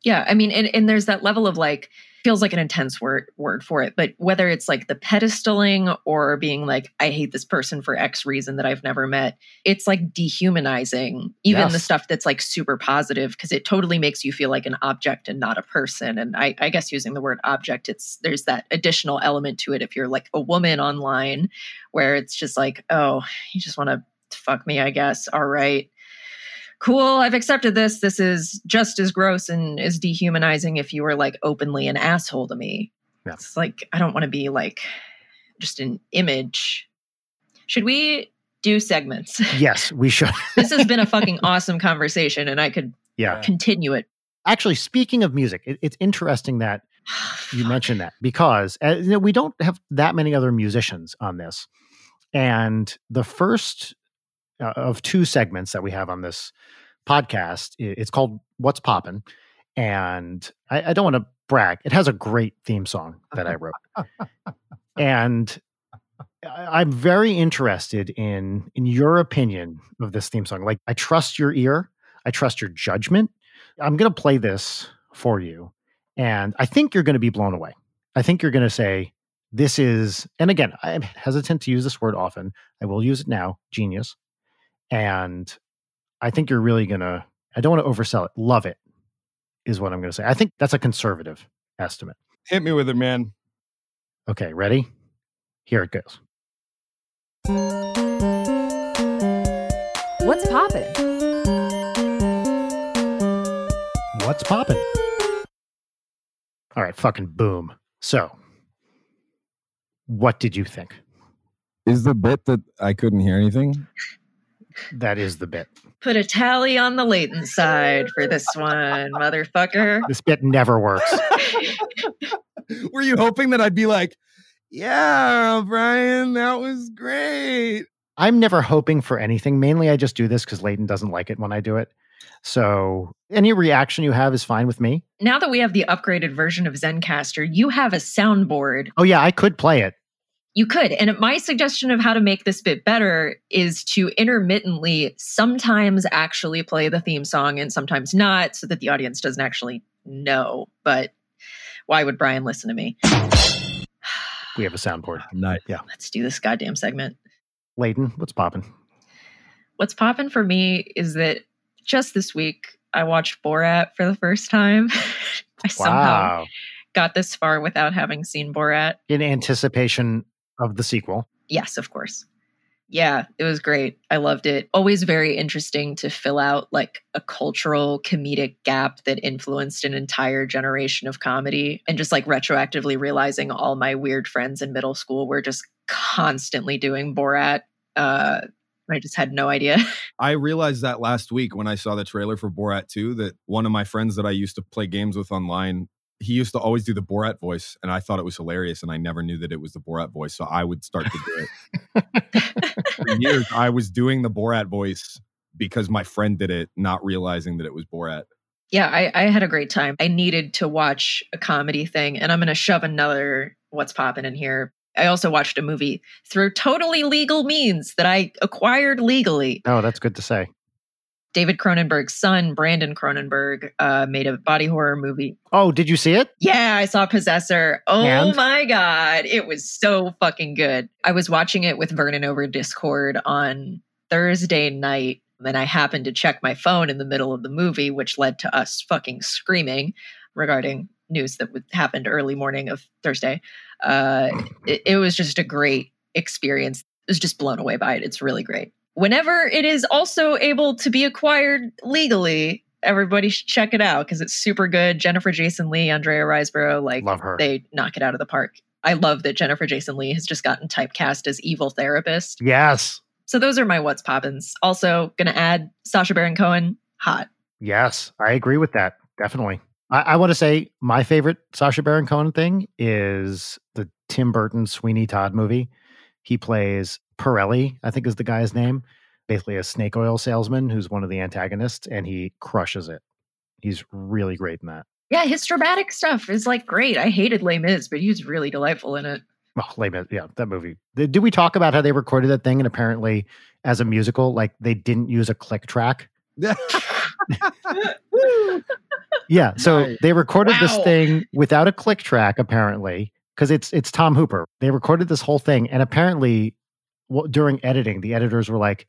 Yeah, I mean, and, and there's that level of like feels like an intense word word for it, but whether it's like the pedestaling or being like, I hate this person for X reason that I've never met, it's like dehumanizing even the stuff that's like super positive because it totally makes you feel like an object and not a person. And I, I guess using the word object, it's there's that additional element to it if you're like a woman online where it's just like, oh, you just want to fuck me, I guess. All right cool, I've accepted this. This is just as gross and as dehumanizing if you were like openly an asshole to me. Yeah. It's like, I don't want to be like just an image. Should we do segments? Yes, we should. this has been a fucking awesome conversation and I could yeah. continue it. Actually, speaking of music, it, it's interesting that you mentioned that because uh, you know, we don't have that many other musicians on this. And the first uh, of two segments that we have on this podcast, it's called What's Poppin'. And I, I don't want to brag, it has a great theme song that I wrote. and I'm very interested in in your opinion of this theme song. Like, I trust your ear, I trust your judgment. I'm going to play this for you, and I think you're going to be blown away. I think you're going to say, "This is," and again, I'm hesitant to use this word often. I will use it now. Genius, and I think you're really going to. I don't want to oversell it. Love it is what I'm going to say. I think that's a conservative estimate. Hit me with it, man. Okay, ready? Here it goes. What's poppin'? What's poppin'? All right, fucking boom. So, what did you think? Is the bit that I couldn't hear anything? That is the bit. Put a tally on the Leighton side for this one, motherfucker. This bit never works. Were you hoping that I'd be like, yeah, Brian, that was great? I'm never hoping for anything. Mainly, I just do this because Leighton doesn't like it when I do it. So, any reaction you have is fine with me. now that we have the upgraded version of Zencastr, you have a soundboard Oh, yeah, I could play it. You could. And my suggestion of how to make this bit better is to intermittently sometimes actually play the theme song and sometimes not so that the audience doesn't actually know. But why would Brian listen to me? We have a soundboard. Nice. Let's do this goddamn segment. Leighton, what's popping? What's popping for me is that just this week I watched Borat for the first time. I somehow got this far without having seen Borat. In anticipation of the sequel. Yes, of course. Yeah, it was great. I loved it. Always very interesting to fill out like a cultural comedic gap that influenced an entire generation of comedy. And just like retroactively realizing all my weird friends in middle school were just constantly doing Borat. Uh, I just had no idea. I realized that last week when I saw the trailer for Borat 2 that one of my friends that I used to play games with online he used to always do the Borat voice, and I thought it was hilarious, and I never knew that it was the Borat voice, so I would start to do it. For years, I was doing the Borat voice because my friend did it, not realizing that it was Borat. Yeah, I, I had a great time. I needed to watch a comedy thing, and I'm going to shove another what's popping in here. I also watched a movie through totally legal means that I acquired legally. Oh, that's good to say. David Cronenberg's son, Brandon Cronenberg, uh, made a body horror movie. Oh, did you see it? Yeah, I saw Possessor. Oh And? my God. It was so fucking good. I was watching it with Vernon over Discord on Thursday night. And I happened to check my phone in the middle of the movie, which led to us fucking screaming regarding news that would happened early morning of Thursday. Uh, it, it was just a great experience. I was just blown away by it. It's really great whenever it is also able to be acquired legally, everybody should check it out because it's super good. Jennifer Jason Leigh, Andrea Riseborough, like Love her. they knock it out of the park. I love that Jennifer Jason Leigh has just gotten typecast as evil therapist. Yes. So those are my what's poppins. Also, gonna add Sacha Baron Cohen, hot. Yes. I agree with that. Definitely. I, I want to say my favorite Sacha Baron Cohen thing is the Tim Burton Sweeney Todd movie. He plays Pirelli, I think is the guy's name, basically a snake oil salesman who's one of the antagonists, and he crushes it. He's really great in that. Yeah, his dramatic stuff is like great. I hated Les Mis, but he was really delightful in it. Oh, Les Mis, yeah, that movie. Did we talk about how they recorded that thing and apparently as a musical, like they didn't use a click track? Yeah, so Nice. they recorded this thing without a click track apparently because it's it's Tom Hooper. They recorded this whole thing and apparently well, during editing, the editors were like,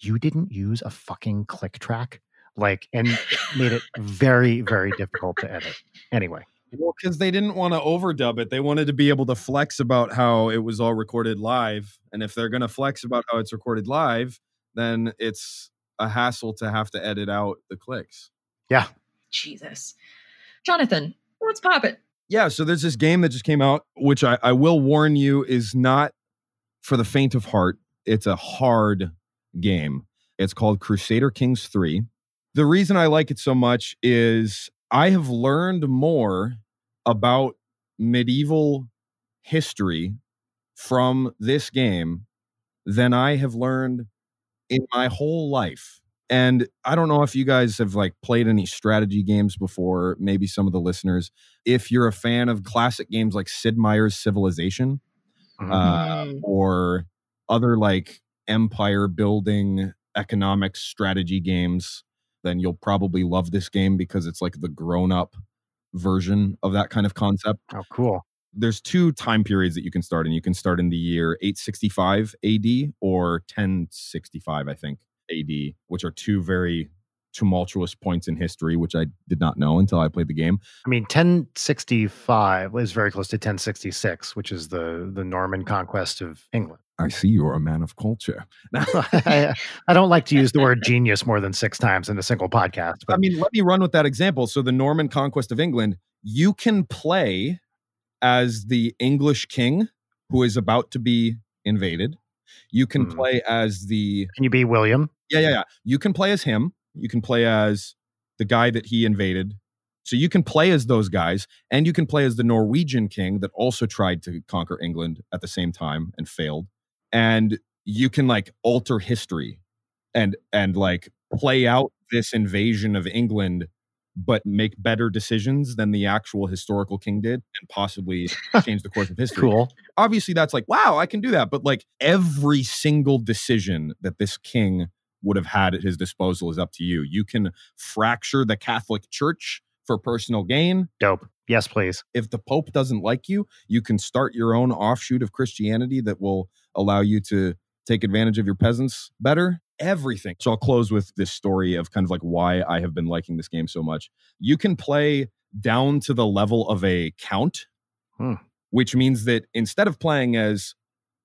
"You didn't use a fucking click track." Like and made it very very difficult to edit. Anyway, Well, because they didn't want to overdub it. They wanted to be able to flex about how it was all recorded live. And if they're going to flex about how it's recorded live, then it's a hassle to have to edit out the clicks. Yeah. Jesus. Jonathan, what's poppin'? Yeah, so there's this game that just came out, which I, I will warn you is not for the faint of heart. It's a hard game. It's called Crusader Kings 3. The reason I like it so much is I have learned more about medieval history from this game than I have learned in my whole life. And I don't know if you guys have like played any strategy games before, maybe some of the listeners. If you're a fan of classic games like Sid Meier's Civilization, Mhm. uh, Mm. or other like empire building economics strategy games, then you'll probably love this game because it's like the grown up version of that kind of concept. oh cool. There's two time periods that you can start in. You can start in the year 865 AD or 1065, I think, AD, which are two very tumultuous points in history, which I did not know until I played the game. I mean, 1065 is very close to 1066, which is the the Norman conquest of England. I see you're a man of culture. I, I don't like to use the word genius more than six times in a single podcast, but I mean, let me run with that example. So, the Norman conquest of England, you can play as the English king who is about to be invaded. You can Hmm. play as the, can you be William? yeah, yeah, yeah. You can play as him. You can play as the guy that he invaded. So, you can play as those guys, and you can play as the Norwegian king that also tried to conquer England at the same time and failed. And you can like alter history and and like play out this invasion of England but make better decisions than the actual historical king did and possibly change the course of history. Cool. Obviously that's like wow, I can do that, but like every single decision that this king would have had at his disposal is up to you. You can fracture the Catholic Church for personal gain. Dope. Yes, please. If the Pope doesn't like you, you can start your own offshoot of Christianity that will allow you to take advantage of your peasants better. Everything. So I'll close with this story of kind of like why I have been liking this game so much. You can play down to the level of a count, Hmm. which means that instead of playing as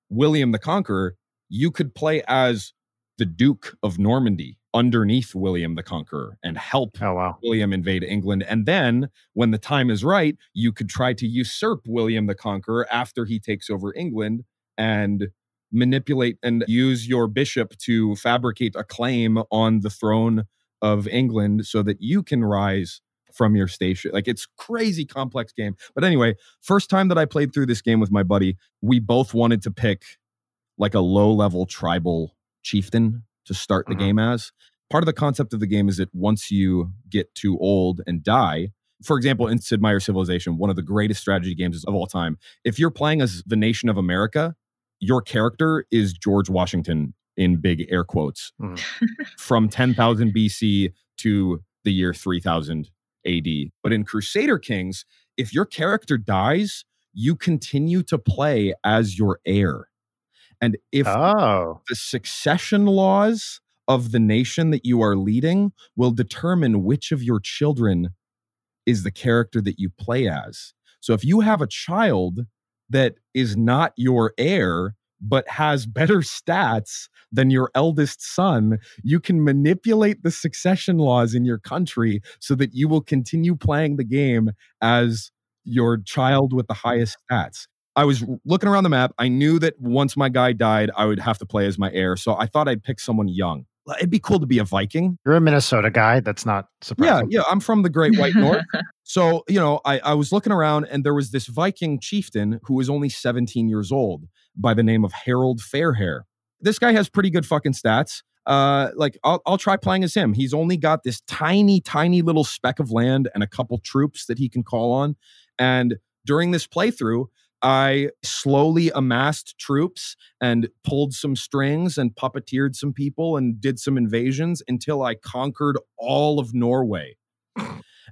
William the Conqueror, you could play as the Duke of Normandy underneath William the Conqueror and help Oh wow. William invade England. And then, when the time is right, you could try to usurp William the Conqueror after he takes over England and manipulate and use your bishop to fabricate a claim on the throne of England so that you can rise from your station. Like it's crazy complex game. But anyway, first time that I played through this game with my buddy, we both wanted to pick like a low level tribal chieftain to start the Mhm. game as. Part of the concept of the game is that once you get too old and die, for example, in Sid Meier's Civilization, one of the greatest strategy games of all time, if you're playing as the nation of America, your character is George Washington in big air quotes Mhm. from 10,000 BC to the year 3000 AD. But in Crusader Kings, if your character dies, you continue to play as your heir. And if Oh. the succession laws of the nation that you are leading will determine which of your children is the character that you play as. So if you have a child that is not your heir, but has better stats than your eldest son, you can manipulate the succession laws in your country so that you will continue playing the game as your child with the highest stats. I was looking around the map. I knew that once my guy died, I would have to play as my heir. So I thought I'd pick someone young. It'd be cool to be a Viking. You're a Minnesota guy. That's not surprising. Yeah, yeah. I'm from the Great White North. So, you know, I, I was looking around and there was this Viking chieftain who was only 17 years old by the name of Harold Fairhair. This guy has pretty good fucking stats. Uh, like I'll, I'll try playing as him. He's only got this tiny, tiny little speck of land and a couple troops that he can call on. And during this playthrough, I slowly amassed troops and pulled some strings and puppeteered some people and did some invasions until I conquered all of Norway.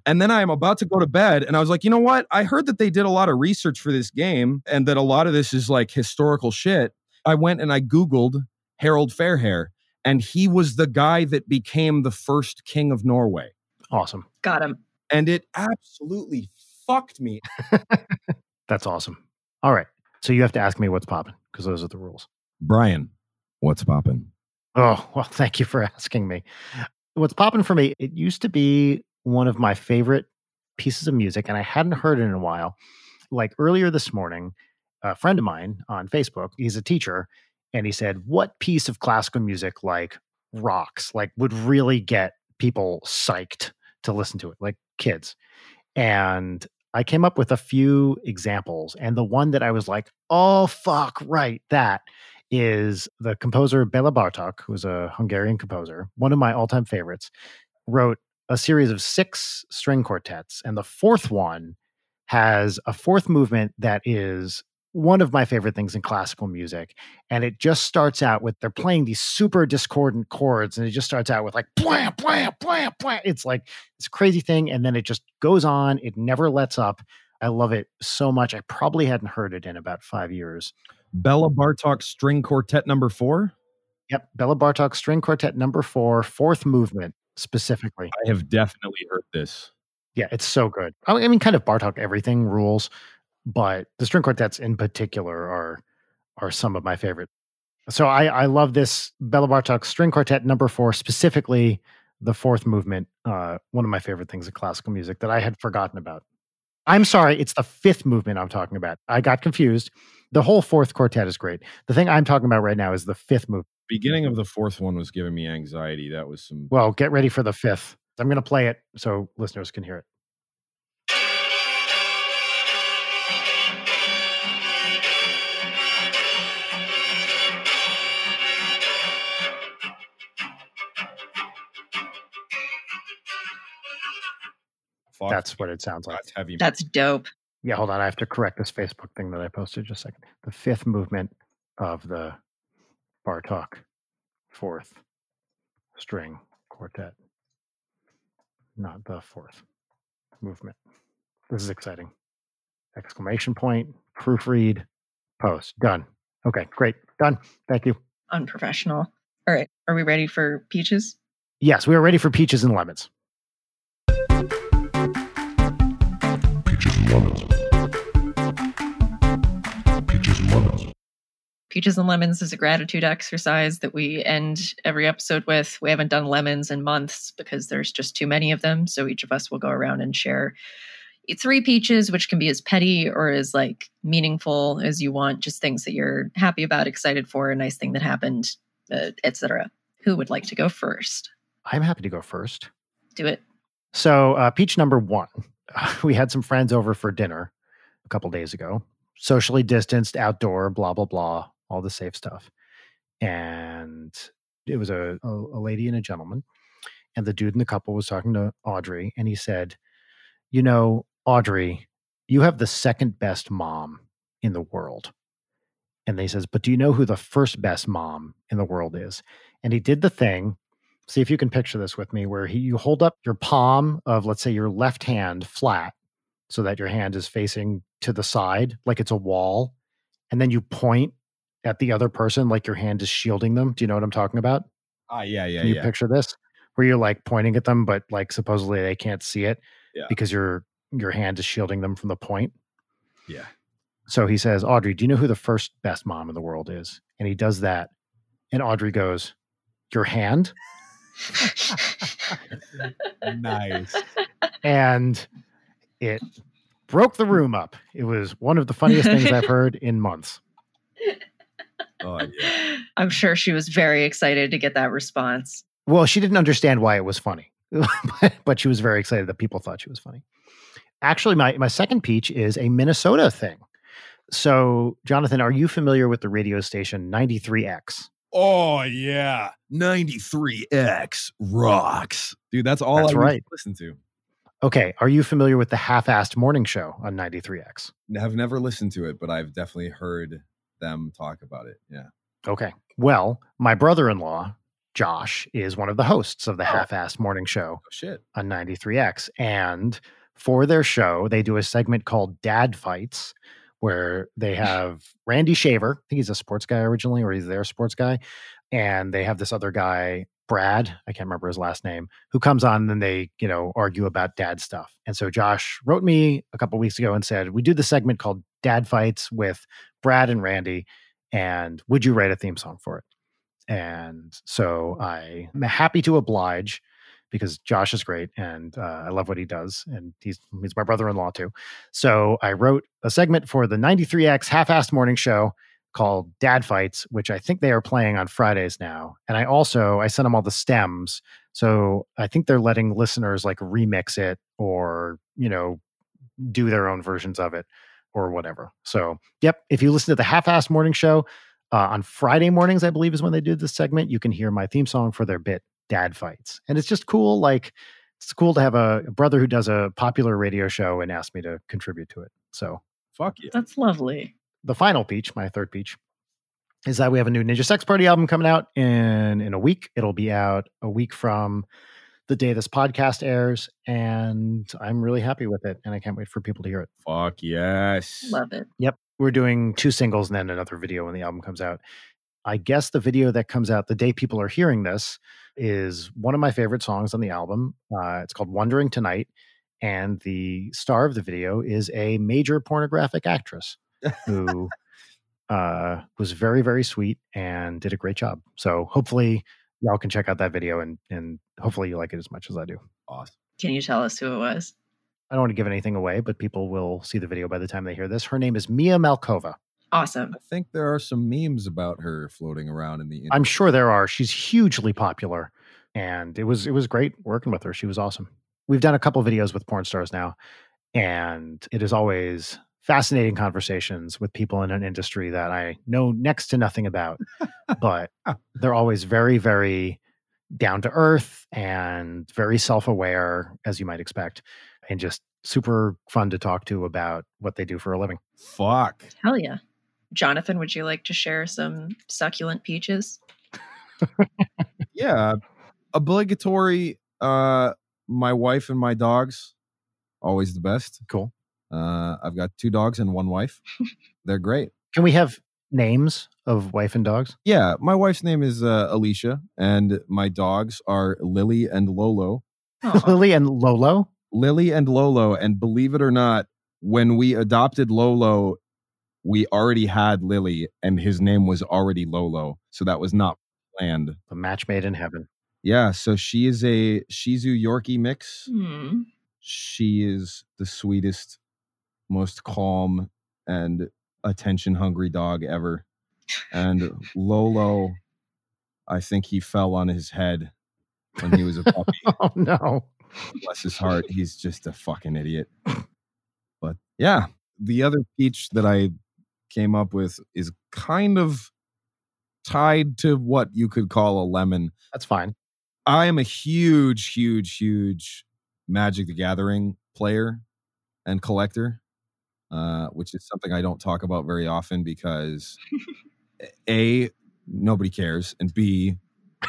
And then I'm about to go to bed, and I was like, you know what? I heard that they did a lot of research for this game and that a lot of this is like historical shit. I went and I Googled Harold Fairhair, and he was the guy that became the first king of Norway. Awesome. Got him. And it absolutely fucked me. That's awesome. All right. So you have to ask me what's popping because those are the rules. Brian, what's popping? Oh, well, thank you for asking me. What's popping for me, it used to be one of my favorite pieces of music, and I hadn't heard it in a while. Like earlier this morning, a friend of mine on Facebook, he's a teacher, and he said, What piece of classical music like rocks, like would really get people psyched to listen to it, like kids? And I came up with a few examples, and the one that I was like, Oh, fuck, right, that is the composer Bela Bartok, who's a Hungarian composer, one of my all time favorites, wrote a series of six string quartets. And the fourth one has a fourth movement that is one of my favorite things in classical music. And it just starts out with they're playing these super discordant chords, and it just starts out with like blam, blam, blam, blam. It's like it's a crazy thing. And then it just goes on, it never lets up. I love it so much. I probably hadn't heard it in about five years. Bela Bartok String Quartet number four? Yep. Bela Bartok string quartet number four, fourth movement specifically. I have definitely heard this. Yeah, it's so good. I I mean, kind of Bartok everything rules, but the string quartets in particular are are some of my favorite. So I I love this Bela Bartok string quartet number four, specifically the fourth movement. Uh, one of my favorite things in classical music that I had forgotten about. I'm sorry, it's the fifth movement I'm talking about. I got confused. The whole fourth quartet is great. The thing I'm talking about right now is the fifth movement. Beginning of the fourth one was giving me anxiety. That was some. Well, get ready for the fifth. I'm going to play it so listeners can hear it. That's what it sounds like. that's heavy. That's dope. Yeah, hold on. I have to correct this Facebook thing that I posted just a second. The fifth movement of the Bartok fourth string quartet, not the fourth movement. This is exciting. Exclamation point, proofread, post. Done. Okay, great. Done. Thank you. Unprofessional. All right. Are we ready for peaches? Yes, we are ready for peaches and lemons. Lemons. Peaches and lemons. Peaches and Lemons is a gratitude exercise that we end every episode with. We haven't done lemons in months because there's just too many of them. So each of us will go around and share three peaches, which can be as petty or as like meaningful as you want, just things that you're happy about, excited for, a nice thing that happened, uh, etc. Who would like to go first? I'm happy to go first. Do it. So, uh, peach number one, we had some friends over for dinner a couple days ago, socially distanced, outdoor, blah blah blah, all the safe stuff, and it was a, a, a lady and a gentleman, and the dude in the couple was talking to Audrey, and he said, "You know, Audrey, you have the second best mom in the world." And they says, "But do you know who the first best mom in the world is?" And he did the thing see if you can picture this with me where he, you hold up your palm of let's say your left hand flat so that your hand is facing to the side like it's a wall and then you point at the other person like your hand is shielding them do you know what i'm talking about Ah, yeah, yeah, can you yeah. picture this where you're like pointing at them but like supposedly they can't see it Yeah. because your your hand is shielding them from the point yeah. so he says audrey do you know who the first best mom in the world is and he does that and audrey goes your hand Nice. and it broke the room up. It was one of the funniest things I've heard in months. Oh yeah. I'm sure she was very excited to get that response. Well, she didn't understand why it was funny, but, but she was very excited that people thought she was funny. Actually, my, my second peach is a Minnesota thing. So, Jonathan, are you familiar with the radio station 93X? Oh yeah. 93X rocks. Dude, that's all That's I right. listen to. Okay. Are you familiar with the half assed morning show on 93X? I've never listened to it, but I've definitely heard them talk about it. Yeah. Okay. Well, my brother in law, Josh, is one of the hosts of the Oh. half assed morning show. Oh shit. on 93X. And for their show, they do a segment called Dad Fights, where they have Randy Shaver. I think he's a sports guy originally, or he's their sports guy. And they have this other guy, Brad, I can't remember his last name, who comes on and then they, you know, argue about dad stuff. And so Josh wrote me a couple weeks ago and said, We do the segment called Dad Fights with Brad and Randy. And would you write a theme song for it? And so I am happy to oblige because Josh is great and uh, I love what he does. And he's, he's my brother in law too. So I wrote a segment for the 93X half assed morning show called Dad Fights, which I think they are playing on Fridays now. And I also, I sent them all the stems. So I think they're letting listeners like remix it or, you know, do their own versions of it or whatever. So, yep. If you listen to the half assed morning show, uh, on Friday mornings, I believe is when they do this segment. You can hear my theme song for their bit, Dad Fights. And it's just cool. Like, it's cool to have a, a brother who does a popular radio show and asked me to contribute to it. So, Fuck yeah. That's lovely. the final peach, my third peach, is that we have a new Ninja Sex Party album coming out in in a week. It'll be out a week from the day this podcast airs, and I'm really happy with it, and I can't wait for people to hear it. Fuck yes. Love it. Yep. We're doing two singles and then another video when the album comes out. I guess the video that comes out the day people are hearing this is one of my favorite songs on the album. Uh, it's called Wondering Tonight. And the star of the video is a major pornographic actress who uh, was very, very sweet and did a great job. So hopefully y'all can check out that video and, and hopefully you like it as much as I do. Awesome. Can you tell us who it was? I don't want to give anything away, but people will see the video by the time they hear this. Her name is Mia Malkova. Awesome. I think there are some memes about her floating around in the internet. I'm sure there are. She's hugely popular, and it was it was great working with her. She was awesome. We've done a couple videos with porn stars now, and it is always fascinating conversations with people in an industry that I know next to nothing about, but they're always very very down to earth and very self aware, as you might expect, and just super fun to talk to about what they do for a living. Fuck. Hell yeah. Jonathan, would you like to share some succulent peaches? Yeah. Obligatory. Uh, my wife and my dogs, always the best. Cool. Uh, I've got two dogs and one wife. They're great. Can we have names of wife and dogs? Yeah, my wife's name is uh, Alicia, and my dogs are Lily and Lolo. Aw. Lily and Lolo. Lily and Lolo, and believe it or not, when we adopted Lolo, we already had Lily and his name was already Lolo. So that was not planned. A match made in heaven. Yeah. So she is a Shih Tzu Yorkie mix. Hmm. She is the sweetest, most calm, and attention hungry dog ever. And Lolo, I think he fell on his head when he was a puppy. Oh no. Bless his heart. He's just a fucking idiot. But yeah, the other peach that I came up with is kind of tied to what you could call a lemon. That's fine. I am a huge, huge, huge Magic the Gathering player and collector, uh, which is something I don't talk about very often because A, nobody cares, and B,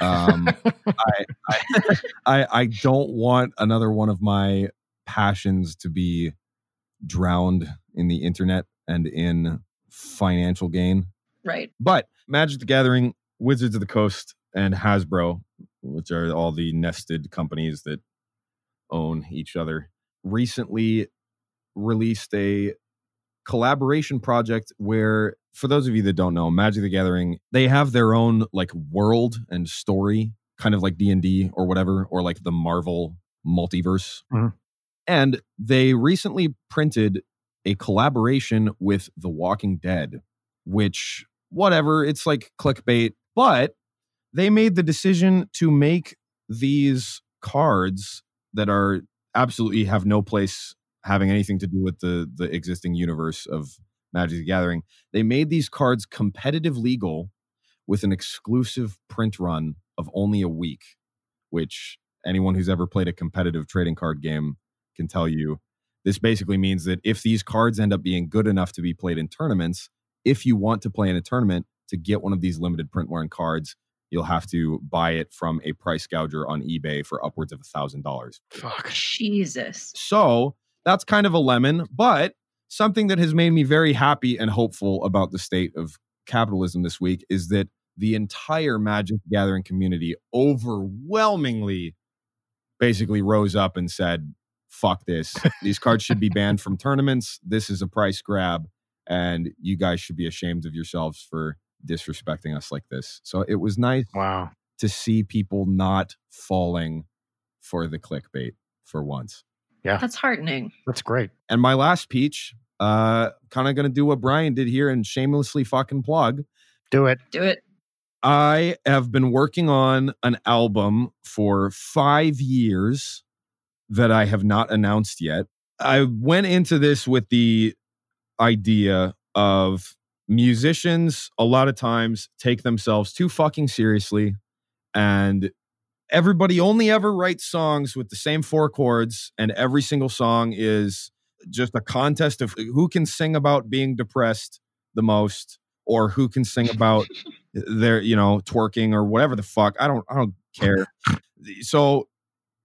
um, I, I, I I don't want another one of my passions to be drowned in the internet and in financial gain. Right. But Magic the Gathering, Wizards of the Coast, and Hasbro, which are all the nested companies that own each other, recently released a collaboration project where for those of you that don't know magic the gathering they have their own like world and story kind of like d&d or whatever or like the marvel multiverse Mhm. and they recently printed a collaboration with the walking dead which whatever it's like clickbait but they made the decision to make these cards that are absolutely have no place having anything to do with the the existing universe of Magic the Gathering. They made these cards competitive legal with an exclusive print run of only a week, which anyone who's ever played a competitive trading card game can tell you. This basically means that if these cards end up being good enough to be played in tournaments, if you want to play in a tournament to get one of these limited print wearing cards, you'll have to buy it from a price gouger on eBay for upwards of a thousand dollars. Fuck. Jesus. So that's kind of a lemon, but something that has made me very happy and hopeful about the state of capitalism this week is that the entire Magic Gathering community overwhelmingly basically rose up and said, fuck this. These cards should be banned from tournaments. This is a price grab, and you guys should be ashamed of yourselves for disrespecting us like this. So it was nice Wow. to see people not falling for the clickbait for once. Yeah. That's heartening. That's great. And my last peach, uh, kind of going to do what Brian did here and shamelessly fucking plug. Do it. Do it. I have been working on an album for five years that I have not announced yet. I went into this with the idea of musicians a lot of times take themselves too fucking seriously and everybody only ever writes songs with the same four chords and every single song is just a contest of who can sing about being depressed the most or who can sing about their you know twerking or whatever the fuck i don't i don't care so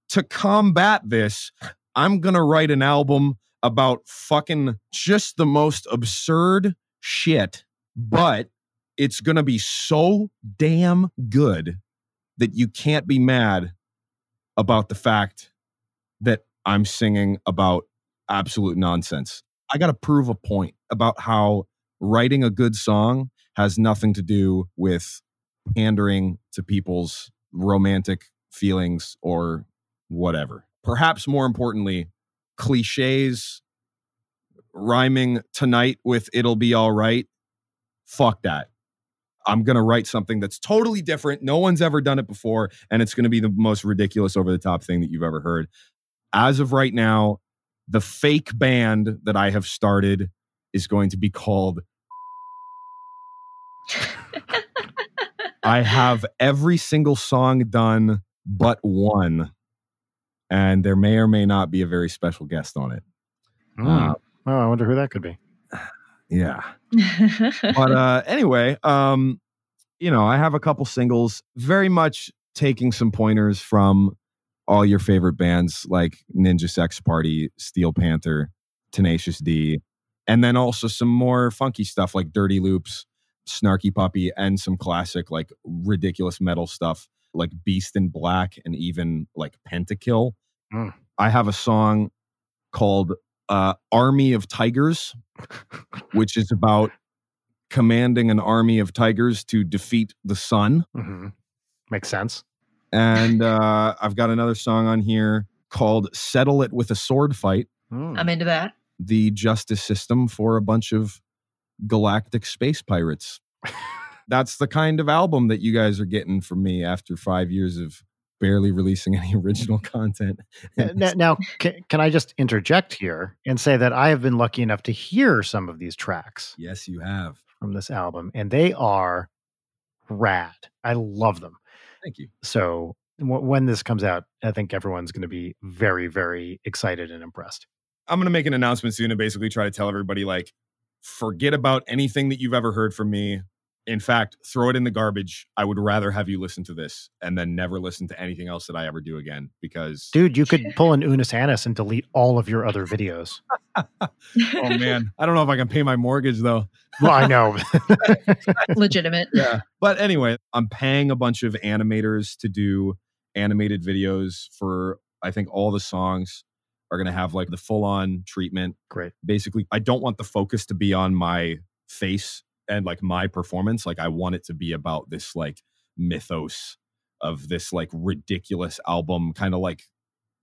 to combat this i'm gonna write an album about fucking just the most absurd shit but it's gonna be so damn good that you can't be mad about the fact that i'm singing about absolute nonsense. I gotta prove a point about how writing a good song has nothing to do with pandering to people's romantic feelings or whatever. Perhaps more importantly, cliches rhyming tonight with it'll be all right. Fuck that. I'm going to write something that's totally different. No one's ever done it before. And it's going to be the most ridiculous, over the top thing that you've ever heard. As of right now, the fake band that I have started is going to be called I have every single song done but one. And there may or may not be a very special guest on it. Mm. Uh, oh, I wonder who that could be. yeah. But uh anyway, um, you know, I have a couple singles, very much taking some pointers from all your favorite bands like Ninja Sex Party, Steel Panther, Tenacious D, and then also some more funky stuff like Dirty Loops, Snarky Puppy, and some classic like ridiculous metal stuff like Beast in Black and even like Pentakill. Mm. I have a song called uh, Army of Tigers, which is about commanding an army of tigers to defeat the sun. hmm Makes sense. And uh, I've got another song on here called Settle It with a Sword Fight Mm. I'm into that. the justice system for a bunch of galactic space pirates. That's the kind of album that you guys are getting from me after five years of barely releasing any original content. Uh, now, now can, can I just interject here and say that I have been lucky enough to hear some of these tracks yes, you have. from this album, and they are rad. I love them. Thank you. So w- when this comes out, I think everyone's going to be very, very excited and impressed. I'm going to make an announcement soon and basically try to tell everybody like, forget about anything that you've ever heard from me. In fact, throw it in the garbage. I would rather have you listen to this and then never listen to anything else that I ever do again because, Dude, you could pull an Unus Annus and delete all of your other videos. oh man, I don't know if I can pay my mortgage though. Well, I know. Legitimate. yeah. But anyway, I'm paying a bunch of animators to do animated videos for I think all the songs are going to have like the full on treatment. Great. Basically, I don't want the focus to be on my face and like my performance. Like I want it to be about this like mythos of this like ridiculous album, kind of like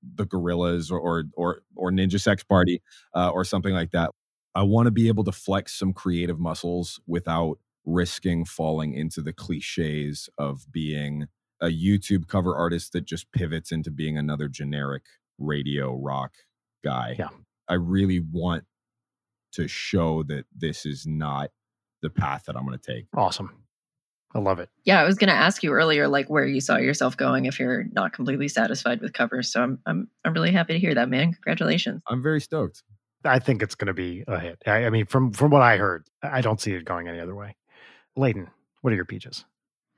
the Gorillaz or or or, or Ninja Sex Party uh, or something like that. I want to be able to flex some creative muscles without risking falling into the cliches of being a YouTube cover artist that just pivots into being another generic radio rock guy. Yeah. I really want to show that this is not the path that I'm going to take. awesome. I love it. Yeah, I was going to ask you earlier, like where you saw yourself going if you're not completely satisfied with covers. So I'm I'm I'm really happy to hear that, man. Congratulations. I'm very stoked. I think it's going to be a hit. I, I mean, from from what I heard, I don't see it going any other way. Leighton, what are your peaches?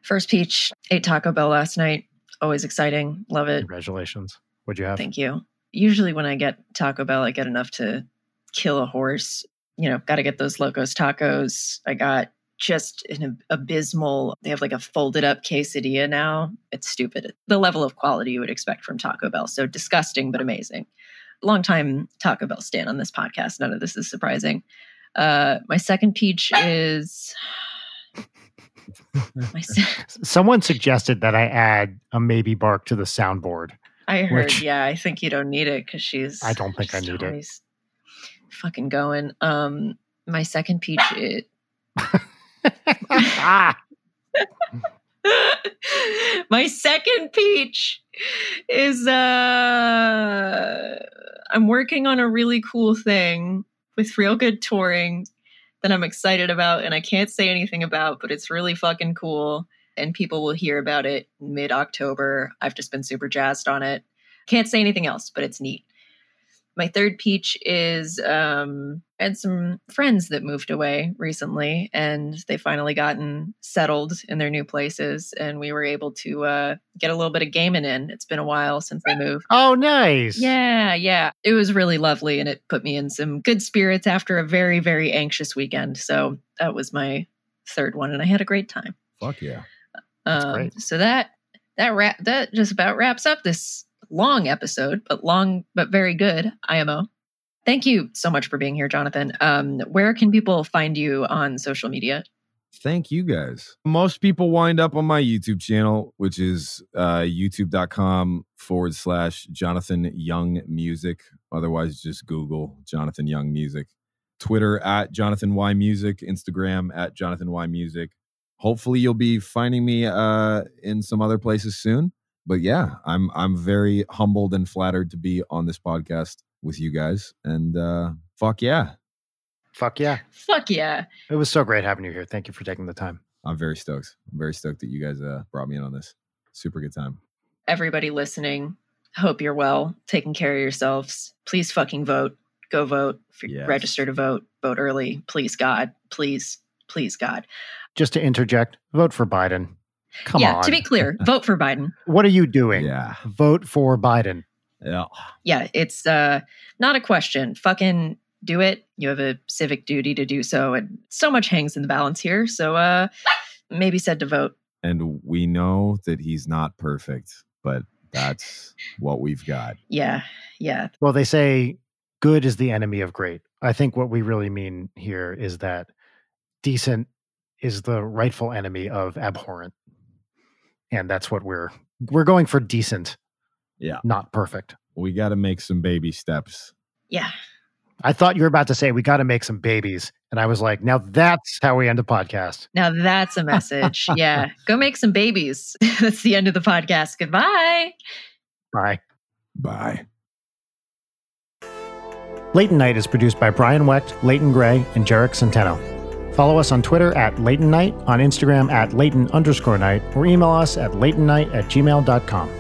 First peach ate Taco Bell last night. Always exciting. Love it. Congratulations. What'd you have? Thank you. Usually when I get Taco Bell, I get enough to kill a horse. You know, got to get those locos tacos. I got just an abysmal. They have like a folded up quesadilla now. It's stupid. The level of quality you would expect from Taco Bell. So disgusting, but amazing. Long time Taco Bell stand on this podcast. None of this is surprising. Uh, my second peach is my. Se- Someone suggested that I add a maybe bark to the soundboard. I heard, Which- yeah, I think you don't need it because she's. I don't think I need it. Fucking going. Um, my second peach. It, my second peach is uh, I'm working on a really cool thing with Real Good Touring that I'm excited about, and I can't say anything about, but it's really fucking cool, and people will hear about it mid October. I've just been super jazzed on it. Can't say anything else, but it's neat. My third peach is um, I had some friends that moved away recently, and they finally gotten settled in their new places, and we were able to uh, get a little bit of gaming in. It's been a while since they moved. oh, nice. Yeah, yeah. It was really lovely and it put me in some good spirits after a very, very anxious weekend. So that was my third one and I had a great time. Fuck yeah. That's Um, great. so that that wrap that just about wraps up this long episode, but long but very good IMO. Thank you so much for being here, Jonathan. Um, where can people find you on social media? Thank you guys. Most people wind up on my YouTube channel, which is uh, youtube.com forward slash Jonathan Young Music. Otherwise, just Google Jonathan Young Music. Twitter at Jonathan Y Music, Instagram at Jonathan Y Music. Hopefully, you'll be finding me uh, in some other places soon. But yeah, I'm I'm very humbled and flattered to be on this podcast with you guys. And uh, fuck yeah, Fuck yeah. Fuck yeah. It was so great having you here. Thank you for taking the time. I'm very stoked. I'm very stoked that you guys uh, brought me in on this. Super good time. everybody listening, hope you're well, taking care of yourselves. Please fucking vote. Go vote. Yes. Register to vote. Vote early. Please, God. Please, please, God. Just to interject, vote for Biden. Come yeah, on. to be clear, vote for Biden. what are you doing? Yeah. Vote for Biden. Yeah. Yeah, it's uh not a question. Fucking do it. You have a civic duty to do so. And so much hangs in the balance here. So uh maybe said to vote. And we know that he's not perfect, but that's what we've got. Yeah. Yeah. Well, they say good is the enemy of great. I think what we really mean here is that decent is the rightful enemy of abhorrent. And that's what we're we're going for decent. Yeah. Not perfect. We got to make some baby steps. Yeah. I thought you were about to say we got to make some babies. And I was like, now that's how we end a podcast. Now that's a message. yeah. Go make some babies. that's the end of the podcast. Goodbye. Bye. Bye. Leighton Night is produced by Brian Wecht, Leighton Gray, and Jarek Centeno. Follow us on Twitter at Leighton Night, on Instagram at Leighton underscore night, or email us at leightonnight at gmail.com.